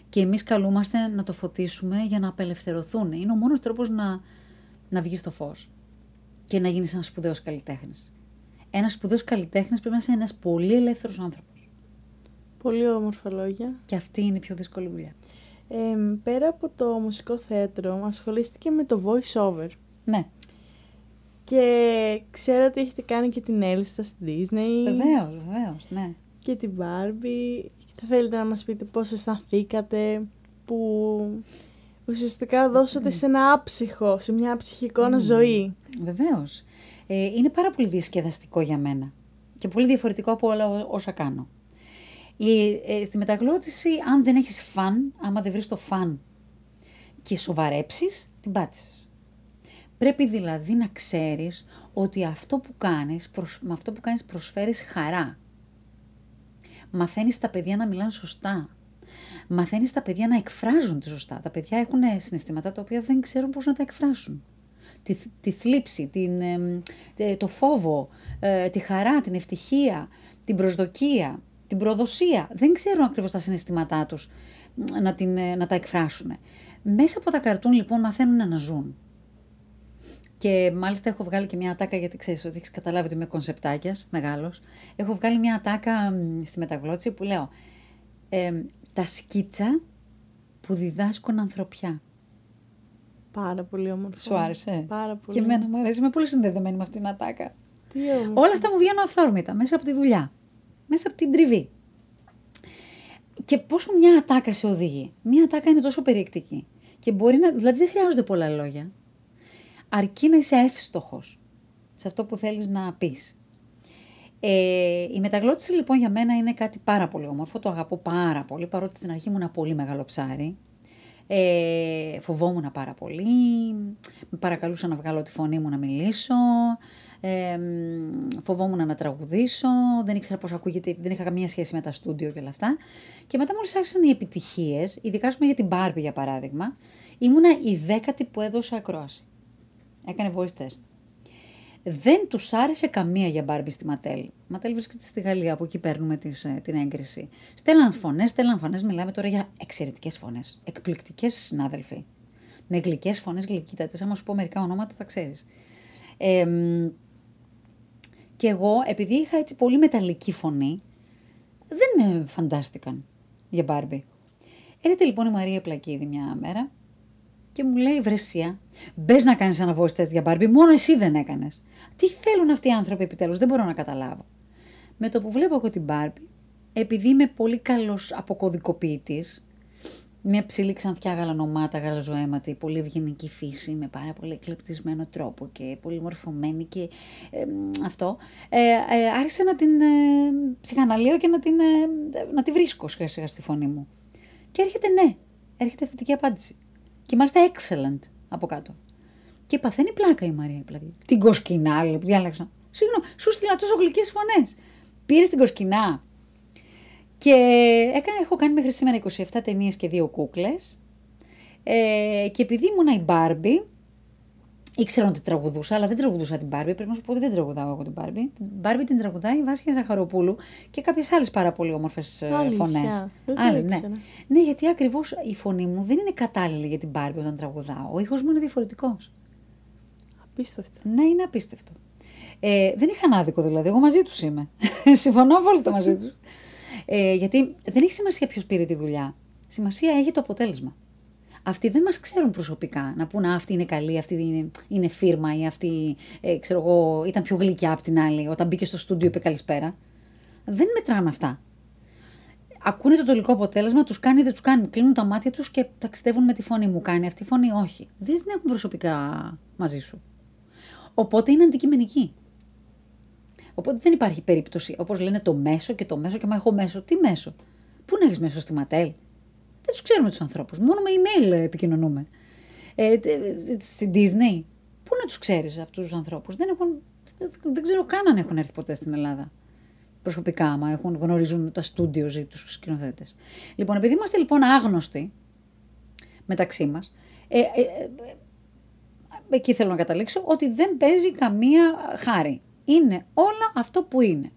Και εμείς καλούμαστε να το φωτίσουμε για να απελευθερωθούν. Είναι ο μόνος τρόπος να, να βγεις στο φως και να γίνεις ένας σπουδαίος καλλιτέχνης. Ένας σπουδαίος καλλιτέχνης πρέπει να είσαι ένας πολύ ελεύθερος άνθρωπος. Πολύ όμορφα λόγια. Και αυτή είναι η πιο δύσκολη δουλειά. Ε, πέρα από το μουσικό θέατρο, ασχολήστηκε με το voice over. Ναι. Και ξέρω ότι έχετε κάνει και την Έλισσα στη Disney. Βεβαίως, βεβαίως, ναι. Και την Barbie. Θα θέλετε να μας πείτε πώς αισθανθήκατε που ουσιαστικά δώσατε σε ένα άψυχο, σε μια άψυχη εικόνα ζωή. Βεβαίως. Ε, είναι πάρα πολύ διασκεδαστικό για μένα και πολύ διαφορετικό από όλα όσα κάνω. Ε, στη μεταγλώτηση, αν δεν έχεις φαν, άμα δεν βρεις το φαν και σοβαρέψεις, την πάτησες. Πρέπει δηλαδή να ξέρεις ότι αυτό που κάνεις, με αυτό που κάνεις προσφέρεις χαρά. Μαθαίνεις τα παιδιά να μιλάνε σωστά. Μαθαίνεις τα παιδιά να εκφράζονται σωστά. Τα παιδιά έχουν συναισθήματα τα οποία δεν ξέρουν πώς να τα εκφράσουν. Τη, τη θλίψη, την, το φόβο, ε, τη χαρά, την ευτυχία, την προσδοκία την προδοσία. Δεν ξέρουν ακριβώς τα συναισθήματά τους να, την, να τα εκφράσουν. Μέσα από τα καρτούν λοιπόν μαθαίνουν να ζουν. Και μάλιστα έχω βγάλει και μια ατάκα, γιατί ξέρεις ότι έχεις καταλάβει ότι είμαι κονσεπτάκιας, μεγάλος. Έχω βγάλει μια ατάκα μ, στη μεταγλώτηση που λέω ε, Τα σκίτσα που διδάσκουν ανθρωπιά. Πάρα πολύ όμορφο. Σου άρεσε; Πάρα πολύ. Και εμένα μου αρέσει. Είμαι πολύ συνδεδεμένη με αυτήν την ατάκα. Τι όμορφο. Όλα αυτά μου βγαίνουν αυθόρμητα, μέσα από τη δουλειά. Μέσα από την τριβή. Και πόσο μια ατάκα σε οδηγεί. Μια ατάκα είναι τόσο περιεκτική. Και μπορεί να. Δηλαδή δεν χρειάζονται πολλά λόγια. Αρκεί να είσαι εύστοχος σε αυτό που θέλεις να πεις. Ε, η μεταγλώτηση λοιπόν για μένα είναι κάτι πάρα πολύ όμορφο, το αγαπώ πάρα πολύ, παρότι στην αρχή ήμουν πολύ μεγάλο ψάρι. Ε, φοβόμουν πάρα πολύ, με παρακαλούσαν να βγάλω τη φωνή μου να μιλήσω, ε, μ, φοβόμουν να τραγουδήσω, δεν ήξερα πώς ακούγεται, δεν είχα καμία σχέση με τα στούντιο και όλα αυτά. Και μετά μόλις άρχισαν οι επιτυχίες, ειδικά ας πούμε για την Barbie για παράδειγμα, ήμουνα η δέκατη που έδωσε ακρόαση. Έκανε voice test. Δεν τους άρεσε καμία για Μπάρμπι στη Ματέλ. Ματέλ βρίσκεται στη Γαλλία, από εκεί παίρνουμε τις, ε, την έγκριση. Στέλναν φωνές, στέλναν φωνές. Μιλάμε τώρα για εξαιρετικές φωνές. Εκπληκτικές συνάδελφοι. Με γλυκές φωνές, γλυκύτατες. Άμα σου πω μερικά ονόματα, τα ξέρεις. Ε, μ, και εγώ, επειδή είχα έτσι πολύ μεταλλική φωνή, δεν με φαντάστηκαν για Μπάρμπι. Έρχεται λοιπόν η Μαρία Πλακίδη μια μέρα και μου λέει: Βρεσία, μπες να κάνεις ένα voice test για Barbie, μόνο εσύ δεν έκανες. Τι θέλουν αυτοί οι άνθρωποι επιτέλους, δεν μπορώ να καταλάβω. Με το που βλέπω εγώ την Barbie, επειδή είμαι πολύ καλός αποκωδικοποιητής, μια ψηλή ξανθιά γαλανομάτα, γαλαζοαίματη, πολύ ευγενική φύση, με πάρα πολύ εκλεπτισμένο τρόπο και πολύ μορφωμένη και ε, μ, αυτό, ε, ε, άρχισα να την ε, ψυχαναλύω και να την, ε, να τη βρίσκω σιγά σιγά στη φωνή μου. Και έρχεται ναι, έρχεται θετική απάντηση. Και μάλιστα excellent από κάτω. Και παθαίνει πλάκα η Μαρία δηλαδή. Την κοσκινά, λέει, που διάλεξα. Συγγνώμη, σου στείλα τόσο γλυκές φωνές. Πήρε την κοσκινά. Και έκανα, έχω κάνει μέχρι σήμερα 27 ταινίες και δύο κούκλες. Ε, και επειδή ήμουνα η Μπάρμπι, ήξερα ότι τραγουδούσα, αλλά δεν τραγουδούσα την Μπάρμπι. Πρέπει να σου πω ότι δεν τραγουδάω εγώ την Μπάρμπι. Την Μπάρμπι την τραγουδάει η Βάσια Ζαχαροπούλου και κάποιες άλλες πάρα πολύ όμορφες Αλήθεια. φωνές. Δεν το ναι. ήξερα. ναι, γιατί ακριβώς η φωνή μου δεν είναι κατάλληλη για την Μπάρμπι όταν τραγουδάω. Ο ήχος μου είναι διαφορετικός. Απίστευτο. Ναι, είναι απίστευτο. Ε, δεν είχαν άδικο δηλαδή. Εγώ μαζί τους είμαι. Συμφωνώ απόλυτα μαζί τους. Ε, γιατί δεν έχει σημασία ποιος πήρε τη δουλειά. Σημασία έχει το αποτέλεσμα. Αυτοί δεν μας ξέρουν προσωπικά να πούνε «Α, αυτή είναι καλή, αυτή είναι, είναι φίρμα ή αυτή ε, ξέρω εγώ, ήταν πιο γλυκιά από την άλλη όταν μπήκε στο στούντιο είπε καλησπέρα. Δεν μετράνε αυτά. Ακούνε το τελικό αποτέλεσμα, τους κάνει, δεν τους κάνει. Κλείνουν τα μάτια τους και ταξιδεύουν με τη φωνή. Μου κάνει αυτή η φωνή, όχι. Δεν την έχουν προσωπικά μαζί σου. Οπότε είναι αντικειμενική. Οπότε δεν υπάρχει περίπτωση. Όπως λένε το μέσο και το μέσο και μα έχω μέσο. Τι μέσο; Πού να έχεις μέσο στη Ματέλ. Δεν τους ξέρουμε τους ανθρώπους. Μόνο με email επικοινωνούμε. Ε, τε- στην Disney. Πού να τους ξέρεις αυτούς τους ανθρώπους; Δεν, έχουν, δεν ξέρω καν αν έχουν έρθει ποτέ στην Ελλάδα. Προσωπικά, άμα έχουν, γνωρίζουν τα στούντιο ή τους σκηνοθέτες. Λοιπόν, επειδή είμαστε λοιπόν άγνωστοι μεταξύ μας, ε, ε, ε, εκεί θέλω να καταλήξω, ότι δεν παίζει καμία χάρη. Είναι όλα αυτό που είναι.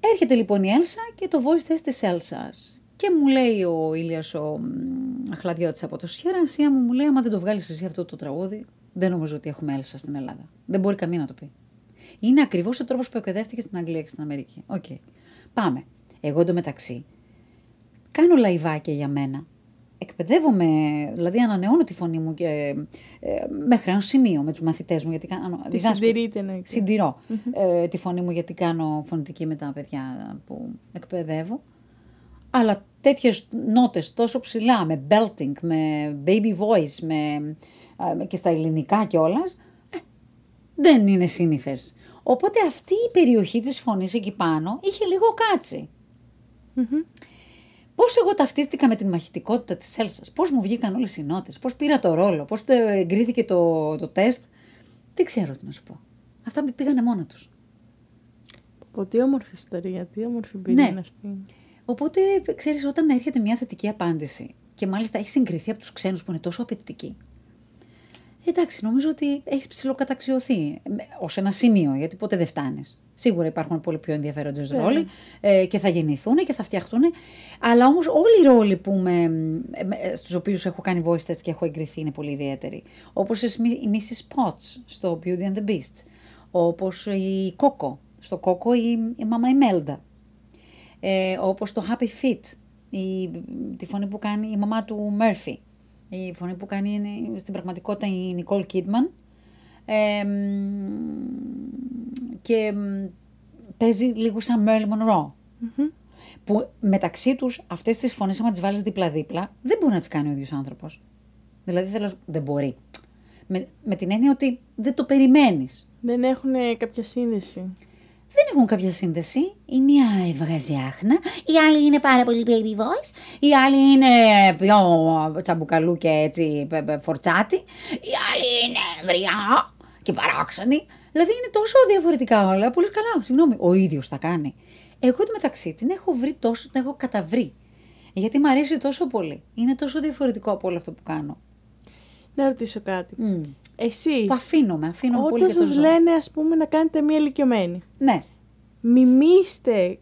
Έρχεται λοιπόν η Έλσα και το voice test της Έλσας. Και μου λέει ο Ήλιας ο μ, Αχλαδιώτης από το Sierra, α, Σία μου, μου λέει, άμα δεν το βγάλεις εσύ αυτό το τραγούδι, δεν νομίζω ότι έχουμε Έλσα στην Ελλάδα. Δεν μπορεί καμία να το πει. Είναι ακριβώς ο τρόπος που εκπαιδεύτηκε στην Αγγλία και στην Αμερική. Οκ. Πάμε. Εγώ εντωμεταξύ κάνω λαϊβάκια για μένα. Εκπαιδεύομαι, δηλαδή ανανεώνω τη φωνή μου και, ε, μέχρι ένα σημείο με τους μαθητές μου. Γιατί κάνω, Τη διδάσκω. συντηρείτε εννοείται. Συντηρώ ε, τη φωνή μου γιατί κάνω φωνητική με τα παιδιά που εκπαιδεύω. Αλλά τέτοιες νότες τόσο ψηλά, με belting, με baby voice, με, ε, και στα ελληνικά κιόλας, ε, δεν είναι σύνηθες. Οπότε αυτή η περιοχή της φωνής εκεί πάνω είχε λίγο κάτσι. Πώς εγώ ταυτίστηκα με την μαχητικότητα της Έλσας, πώς μου βγήκαν όλες οι νότες, πώς πήρα το ρόλο, πώς τε- εγκρίθηκε το, το τεστ, δεν ξέρω τι να σου πω. Αυτά με πήγανε μόνα τους. Πω, τι όμορφη ιστορία, τι όμορφη εμπειρία Ναι. είναι αυτή. Οπότε, ξέρεις, όταν έρχεται μια θετική απάντηση και μάλιστα έχει συγκριθεί από τους ξένους που είναι τόσο απαιτητικοί, Εντάξει, νομίζω ότι έχεις ψηλοκαταξιωθεί ως ένα σημείο, γιατί ποτέ δεν φτάνεις. Σίγουρα υπάρχουν πολύ πιο ενδιαφέροντες Ναι. ρόλοι ε, και θα γεννηθούν και θα φτιαχτούν. Αλλά όμως όλοι οι ρόλοι που με, με, στους οποίους έχω κάνει voice test και έχω εγκριθεί είναι πολύ ιδιαίτεροι. Όπως η Mrs. Potts στο Beauty and the Beast. Όπως η Coco. Στο Coco η, η μαμά Μέλντα. Ε, όπως το Happy Feet, η, τη φωνή που κάνει η μαμά του Murphy. Η φωνή που κάνει είναι στην πραγματικότητα η Nicole Kidman. Ε, μ, και μ, παίζει λίγο σαν Marilyn Monroe. Που μεταξύ τους αυτές τις φωνές, άμα τις βάλεις δίπλα-δίπλα, δεν μπορεί να τις κάνει ο ίδιος άνθρωπος. Δηλαδή θέλω, να σου- δεν μπορεί. Με, με την έννοια ότι δεν το περιμένεις. Δεν έχουν ε, κάποια σύνδεση. δεν έχουν κάποια σύνδεση. Η μία βγάζει άχνα, η άλλη είναι πάρα πολύ baby voice, η άλλη είναι πιο τσαμπουκαλού και έτσι πε- πε- φορτσάτη, η άλλη είναι γριά και παράξενη. Δηλαδή είναι τόσο διαφορετικά όλα. Πολύ καλά, συγγνώμη, ο ίδιος τα κάνει. Εγώ το μεταξύ την έχω βρει τόσο, την έχω καταβρει. Γιατί μου αρέσει τόσο πολύ. Είναι τόσο διαφορετικό από όλο αυτό που κάνω. Να ρωτήσω κάτι. Μμ. Εσείς, Που αφήνω με, αφήνω πολύ όταν και το σας ζω. λένε ας πούμε να κάνετε μία ηλικιωμένη, Ναι. μιμήστε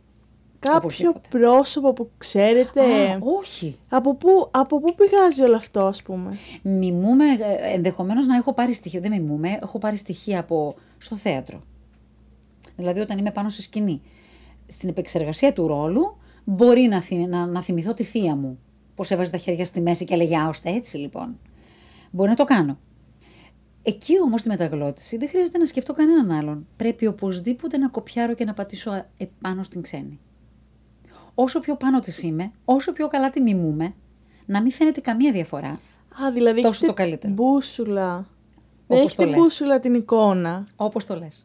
κάποιο Οπωσδήποτε. πρόσωπο που ξέρετε. Α, όχι. Από πού, από πού πηγάζει όλο αυτό, ας πούμε; Μιμούμε, ε, ενδεχομένως να έχω πάρει στοιχεία, δεν μιμούμε, έχω πάρει στοιχεία από, στο θέατρο. Δηλαδή όταν είμαι πάνω στη σκηνή, στην επεξεργασία του ρόλου, μπορεί να, θυμ- να, να θυμηθώ τη θεία μου. Πώς έβαζε τα χέρια στη μέση και έλεγε «Άωστε έτσι λοιπόν». Μπορεί να το κάνω. Εκεί όμως στη μεταγλώτηση δεν χρειάζεται να σκεφτώ κανέναν άλλον. Πρέπει οπωσδήποτε να κοπιάρω και να πατήσω α- επάνω στην ξένη. Όσο πιο πάνω της είμαι, όσο πιο καλά τη μιμούμε, να μην φαίνεται καμία διαφορά. Α, δηλαδή Τόσο έχετε το καλύτερο. μπούσουλα. Δεν Όπως το έχετε λες. μπούσουλα την εικόνα. Όπως το λες.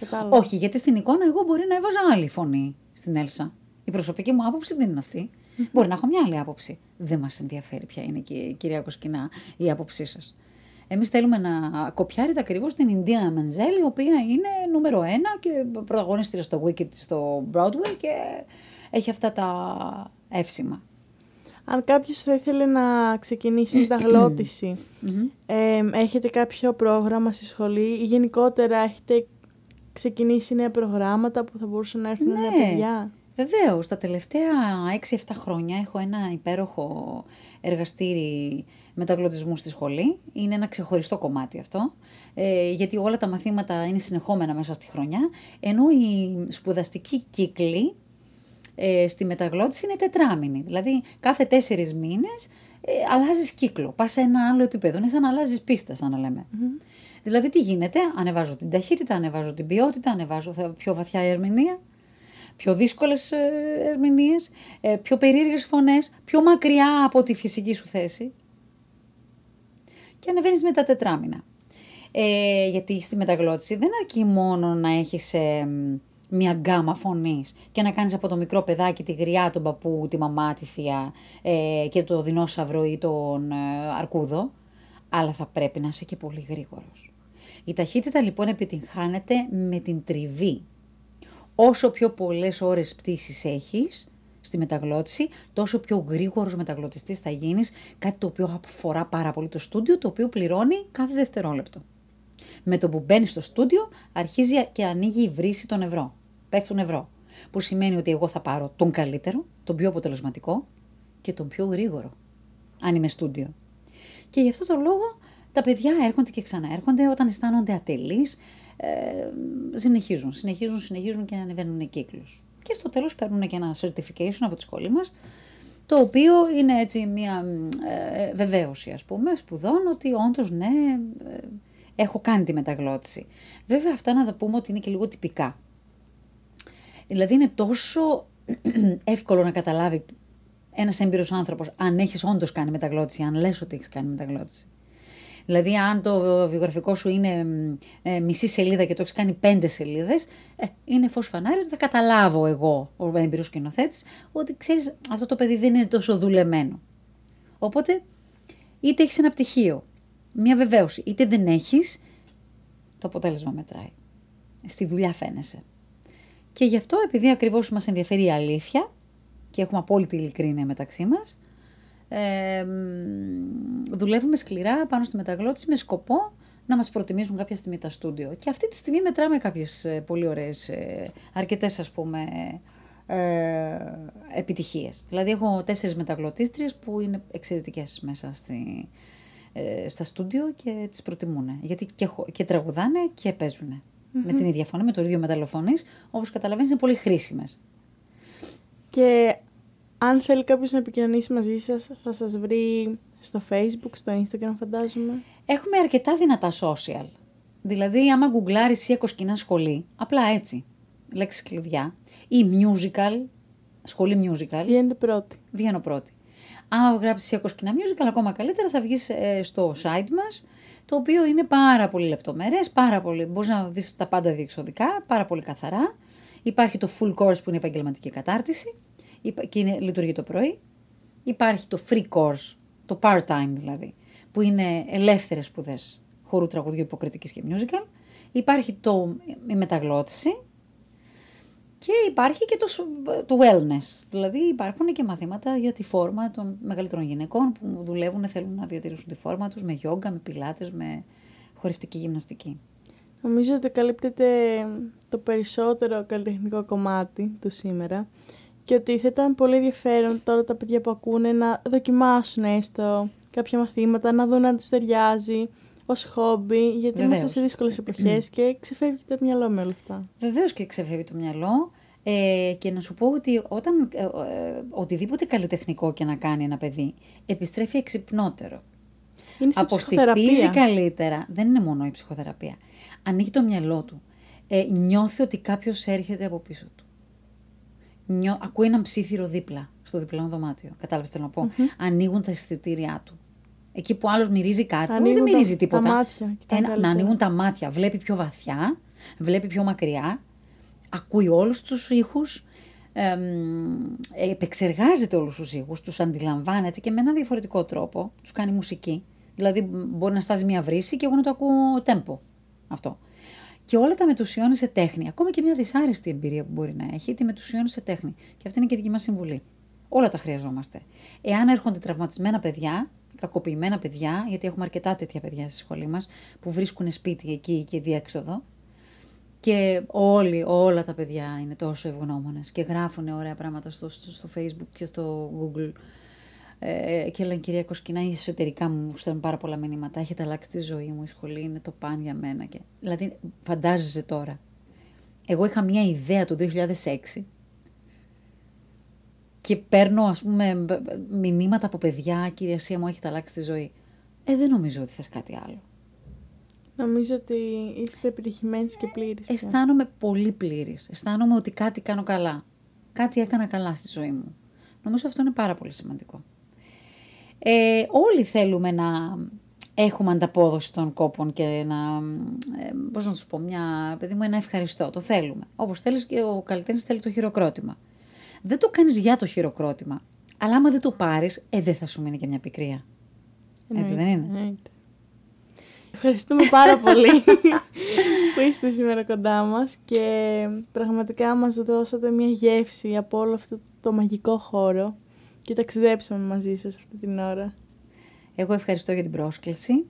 Κατάλαβα. Όχι, γιατί στην εικόνα εγώ μπορεί να έβαζα άλλη φωνή στην Έλσα. Η προσωπική μου άποψη δεν είναι αυτή. Μπορεί να έχω μια άλλη άποψη. Δεν μας ενδιαφέρει ποια είναι και η κυρία Κοσκινά η άποψή σας. Εμείς θέλουμε να κοπιάρετε ακριβώς την Ιντίνα Μενζέλ, η οποία είναι νούμερο ένα και πρωταγωνίστρια στο Wicked στο Broadway και έχει αυτά τα εύσημα. Αν κάποιος θα ήθελε να ξεκινήσει μεταγλώτηση, ε, έχετε κάποιο πρόγραμμα στη σχολή ή γενικότερα έχετε ξεκινήσει νέα προγράμματα που θα μπορούσαν να έρθουν νέα Ναι. παιδιά; Βεβαίως, τα τελευταία 6-7 χρόνια έχω ένα υπέροχο εργαστήρι μεταγλωτισμού στη σχολή. Είναι ένα ξεχωριστό κομμάτι αυτό, ε, γιατί όλα τα μαθήματα είναι συνεχόμενα μέσα στη χρονιά, ενώ η σπουδαστική κύκλη ε, στη μεταγλώτηση είναι τετράμινη. Δηλαδή, κάθε τέσσερις μήνες ε, αλλάζεις κύκλο, πας σε ένα άλλο επίπεδο. Είναι σαν να αλλάζεις πίστα, σαν να λέμε. Δηλαδή, τι γίνεται, ανεβάζω την ταχύτητα, ανεβάζω την ποιότητα, ανεβάζω θα- πιο βαθιά ερμηνεία, πιο δύσκολες ε, ερμηνείες, ε, πιο περίεργες φωνές, πιο μακριά από τη φυσική σου θέση. Και ανεβαίνεις με τα τετράμινα. Ε, γιατί στη μεταγλώτηση δεν αρκεί μόνο να έχεις ε, μ, μια γκάμα φωνής και να κάνεις από το μικρό παιδάκι τη γριά, τον παππού, τη μαμά, τη θεία ε, και το δεινόσαυρο ή τον ε, αρκούδο, αλλά θα πρέπει να είσαι και πολύ γρήγορος. Η ταχύτητα λοιπόν επιτυγχάνεται με την τριβή. Όσο πιο πολλές ώρες πτήσης έχεις στη μεταγλώτηση, τόσο πιο γρήγορος μεταγλωτιστής θα γίνεις, κάτι το οποίο αφορά πάρα πολύ το στούντιο, το οποίο πληρώνει κάθε δευτερόλεπτο. Με το που μπαίνεις στο στούντιο, αρχίζει και ανοίγει η βρύση των ευρώ. Πέφτουν ευρώ. Που σημαίνει ότι εγώ θα πάρω τον καλύτερο, τον πιο αποτελεσματικό και τον πιο γρήγορο. Αν είμαι στούντιο. Και γι' αυτό το λόγο τα παιδιά έρχονται και ξαναέρχονται όταν αισθάνονται ατελείς, ε, συνεχίζουν, συνεχίζουν, συνεχίζουν και ανεβαίνουν κύκλους. Και στο τέλος παίρνουν και ένα certification από τη σχολή μας, το οποίο είναι έτσι μια ε, βεβαίωση ας πούμε σπουδών ότι όντως ναι ε, έχω κάνει τη μεταγλώτηση. Βέβαια αυτά να τα πούμε ότι είναι και λίγο τυπικά. Δηλαδή είναι τόσο εύκολο να καταλάβει ένας έμπειρος άνθρωπος αν έχεις όντως κάνει μεταγλώτηση, αν λες ότι έχεις κάνει μεταγλώτηση. Δηλαδή, αν το βιογραφικό σου είναι μ, ε, μισή σελίδα και το έχεις κάνει πέντε σελίδες, ε, είναι φως φανάρι ότι θα καταλάβω εγώ, ο έμπειρος σκηνοθέτης, ότι ξέρεις, αυτό το παιδί δεν είναι τόσο δουλεμένο. Οπότε, είτε έχεις ένα πτυχίο, μια βεβαίωση, είτε δεν έχεις, το αποτέλεσμα μετράει. Στη δουλειά φαίνεσαι. Και γι' αυτό, επειδή ακριβώς μας ενδιαφέρει η αλήθεια και έχουμε απόλυτη ειλικρίνεια μεταξύ μας, Ε, δουλεύουμε σκληρά πάνω στη μεταγλώτηση με σκοπό να μας προτιμήσουν κάποια στιγμή τα στούντιο. Και αυτή τη στιγμή μετράμε κάποιες ε, πολύ ωραίες, ε, αρκετές ας πούμε, ε, επιτυχίες. Δηλαδή έχω τέσσερις μεταγλωτίστριες που είναι εξαιρετικές μέσα στη, ε, στα στούντιο και τις προτιμούν. Γιατί και, και τραγουδάνε και παιζουν Με την ίδια φωνή, με το ίδιο μεταλλοφωνής, όπως καταλαβαίνεις είναι πολύ χρήσιμες. Και αν θέλει κάποιος να επικοινωνήσει μαζί σας, θα σας βρει στο facebook, στο instagram φαντάζομαι. Έχουμε αρκετά δυνατά social. Δηλαδή, άμα γκουγκλάρεις ή σκηνά σχολή, απλά έτσι, λέξεις κλειδιά, ή musical, σχολή musical. Βγαίνετε πρώτη. Βγαίνω πρώτη. Άμα γράψεις η σκηνά musical, ακόμα καλύτερα θα βγεις ε, στο site μας, το οποίο είναι πάρα πολύ λεπτομέρειες, πάρα πολύ, μπορείς να δεις τα πάντα διεξοδικά, πάρα πολύ καθαρά. Υπάρχει το full course που είναι επαγγελματική κατάρτιση και είναι, λειτουργεί το πρωί. Υπάρχει το free course το part-time δηλαδή, που είναι ελεύθερες σπουδές χορού τραγουδιού υποκριτικής και musical. Υπάρχει το, η μεταγλώτηση και υπάρχει και το, το wellness. Δηλαδή υπάρχουν και μαθήματα για τη φόρμα των μεγαλύτερων γυναικών που δουλεύουν, θέλουν να διατηρήσουν τη φόρμα τους με γιόγκα, με πιλάτες, με χορευτική γυμναστική. Νομίζω ότι καλύπτεται το περισσότερο καλλιτεχνικό κομμάτι του σήμερα και ότι θα ήταν πολύ ενδιαφέρον τώρα τα παιδιά που ακούνε να δοκιμάσουν έστω κάποια μαθήματα, να δουν αν τους ταιριάζει ως χόμπι, γιατί Βεβαίως. είμαστε σε δύσκολες εποχές και ξεφεύγει το μυαλό με όλα αυτά. Βεβαίως και ξεφεύγει το μυαλό. Ε, και να σου πω ότι όταν ε, ε, οτιδήποτε καλλιτεχνικό και να κάνει ένα παιδί, επιστρέφει εξυπνότερο. Είναι σε Αποστηθίζει καλύτερα. Δεν είναι μόνο η ψυχοθεραπεία. Ανοίγει το μυαλό του. Ε, νιώθει ότι κάποιος έρχεται από πίσω του νιώ, ακούει έναν ψήθυρο δίπλα στο διπλανό δωμάτιο. Κατάλαβες τι θέλω να πω; Ανοίγουν τα αισθητήριά του. Εκεί που άλλος μυρίζει κάτι, ανοίγουν δεν μυρίζει τίποτα. Τα μάτια. Ένα, να ανοίγουν τα μάτια. Βλέπει πιο βαθιά, βλέπει πιο μακριά, ακούει όλους τους ήχους, ε, επεξεργάζεται όλους τους ήχους, τους αντιλαμβάνεται και με έναν διαφορετικό τρόπο τους κάνει μουσική. Δηλαδή, μπορεί να στάζει μια βρύση και εγώ να το ακούω τέμπο. Αυτό. Και όλα τα μετουσιώνει σε τέχνη. Ακόμα και μια δυσάρεστη εμπειρία που μπορεί να έχει, τη μετουσιώνει σε τέχνη. Και αυτή είναι και η δική μας συμβουλή. Όλα τα χρειαζόμαστε. Εάν έρχονται τραυματισμένα παιδιά, κακοποιημένα παιδιά, γιατί έχουμε αρκετά τέτοια παιδιά στη σχολή μας, που βρίσκουν σπίτι εκεί και διέξοδο. Και όλοι, όλα τα παιδιά είναι τόσο ευγνώμονες και γράφουν ωραία πράγματα στο, στο, στο Facebook και στο Google ε, και λένε κυρία Κοσκινά, εσωτερικά μου στέλνουν πάρα πολλά μηνύματα. Έχετε αλλάξει τη ζωή μου, η σχολή είναι το παν για μένα. Και... Δηλαδή, φαντάζεσαι τώρα. Εγώ είχα μια ιδέα το 2006 και παίρνω ας πούμε μηνύματα από παιδιά, κυρία Σία μου έχετε αλλάξει τη ζωή. Ε, δεν νομίζω ότι θες κάτι άλλο. Νομίζω ότι είστε επιτυχημένοι και πλήρης. Ε, αισθάνομαι πολύ πλήρης. Αισθάνομαι ότι κάτι κάνω καλά. Κάτι έκανα καλά στη ζωή μου. Νομίζω αυτό είναι πάρα πολύ σημαντικό. Ε, όλοι θέλουμε να έχουμε ανταπόδοση των κόπων και να, ε, πώς να σου πω, μια, παιδί μου, ένα ευχαριστώ. Το θέλουμε. Όπως θέλεις και ο καλλιτέχνης θέλει το χειροκρότημα. Δεν το κάνεις για το χειροκρότημα. Αλλά άμα δεν το πάρεις, ε, δεν θα σου μείνει και μια πικρία. Έτσι δεν είναι; Ευχαριστούμε πάρα πολύ που είστε σήμερα κοντά μας και πραγματικά μας δώσατε μια γεύση από όλο αυτό το μαγικό χώρο και ταξιδέψαμε μαζί σας αυτή την ώρα. Εγώ ευχαριστώ για την πρόσκληση.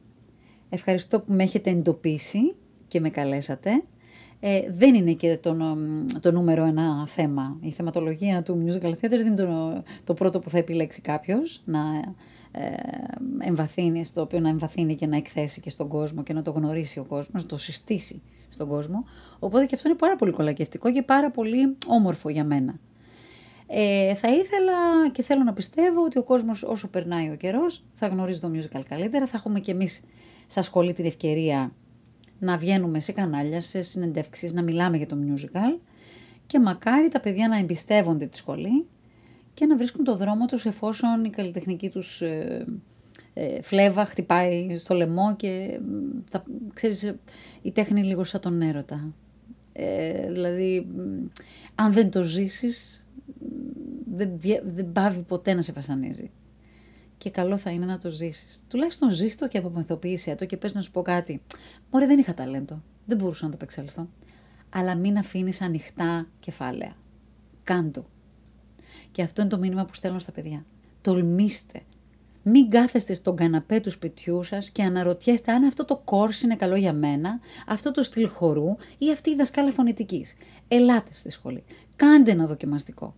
Ευχαριστώ που με έχετε εντοπίσει και με καλέσατε. Ε, δεν είναι και το, το νούμερο ένα θέμα. Η θεματολογία του Musical Theater δεν είναι το, το πρώτο που θα επιλέξει κάποιος να ε, εμβαθύνει, στο οποίο να εμβαθύνει και να εκθέσει και στον κόσμο και να το γνωρίσει ο κόσμος, να το συστήσει στον κόσμο. Οπότε και αυτό είναι πάρα πολύ κολακευτικό και πάρα πολύ όμορφο για μένα. Ε, θα ήθελα και θέλω να πιστεύω ότι ο κόσμος όσο περνάει ο καιρός θα γνωρίζει το musical καλύτερα, θα έχουμε και εμείς σαν σχολή την ευκαιρία να βγαίνουμε σε κανάλια, σε συνεντεύξεις, να μιλάμε για το musical και μακάρι τα παιδιά να εμπιστεύονται τη σχολή και να βρίσκουν το δρόμο τους εφόσον η καλλιτεχνική τους ε, ε, φλέβα χτυπάει στο λαιμό και θα, ξέρεις, η τέχνη λίγο σαν τον έρωτα. Ε, δηλαδή, αν δεν το ζήσεις, δεν, δεν πάβει ποτέ να σε βασανίζει. Και καλό θα είναι να το ζήσεις. Τουλάχιστον ζεις το και απομυθοποίησέ το και πες να σου πω κάτι. Μωρέ δεν είχα ταλέντο. Δεν μπορούσα να το επεξέλθω. Αλλά μην αφήνεις ανοιχτά κεφάλαια. Κάντο. Και αυτό είναι το μήνυμα που στέλνω στα παιδιά. Τολμήστε. Μην κάθεστε στον καναπέ του σπιτιού σας και αναρωτιέστε αν αυτό το κόρς είναι καλό για μένα, αυτό το στυλ χορού ή αυτή η δασκάλα φωνητικής. Ελάτε στη σχολή. Κάντε ένα δοκιμαστικό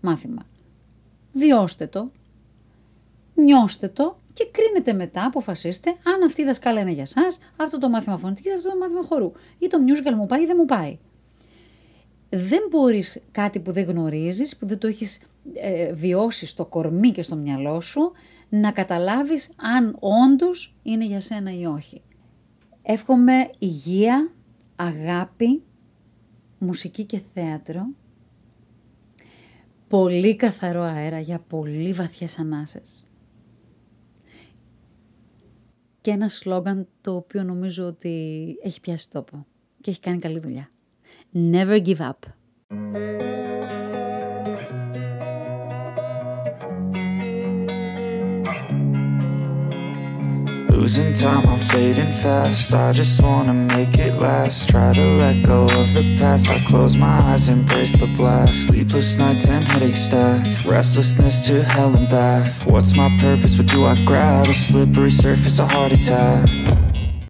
μάθημα. Βιώστε το, νιώστε το και κρίνετε μετά, αποφασίστε αν αυτή η δασκάλα είναι για σας, αυτό το μάθημα φωνητικής, αυτό το μάθημα χορού. Ή το musical μου πάει ή δεν μου πάει. Δεν μπορείς κάτι που δεν γνωρίζεις, που δεν το έχεις ε, βιώσει στο κορμί και στο μυαλό σου, να καταλάβεις αν όντως είναι για σένα ή όχι. Εύχομαι υγεία, αγάπη, μουσική και θέατρο, πολύ καθαρό αέρα για πολύ βαθιές ανάσες και ένα σλόγκαν το οποίο νομίζω ότι έχει πιάσει τόπο και έχει κάνει καλή δουλειά. Never give up. Losing time, I'm fading fast. I just wanna make it last. Try to let go of the past. I close my eyes, embrace the blast. Sleepless nights and headaches stack. Restlessness to hell and back. What's my purpose? What do I grab? A slippery surface, a heart attack.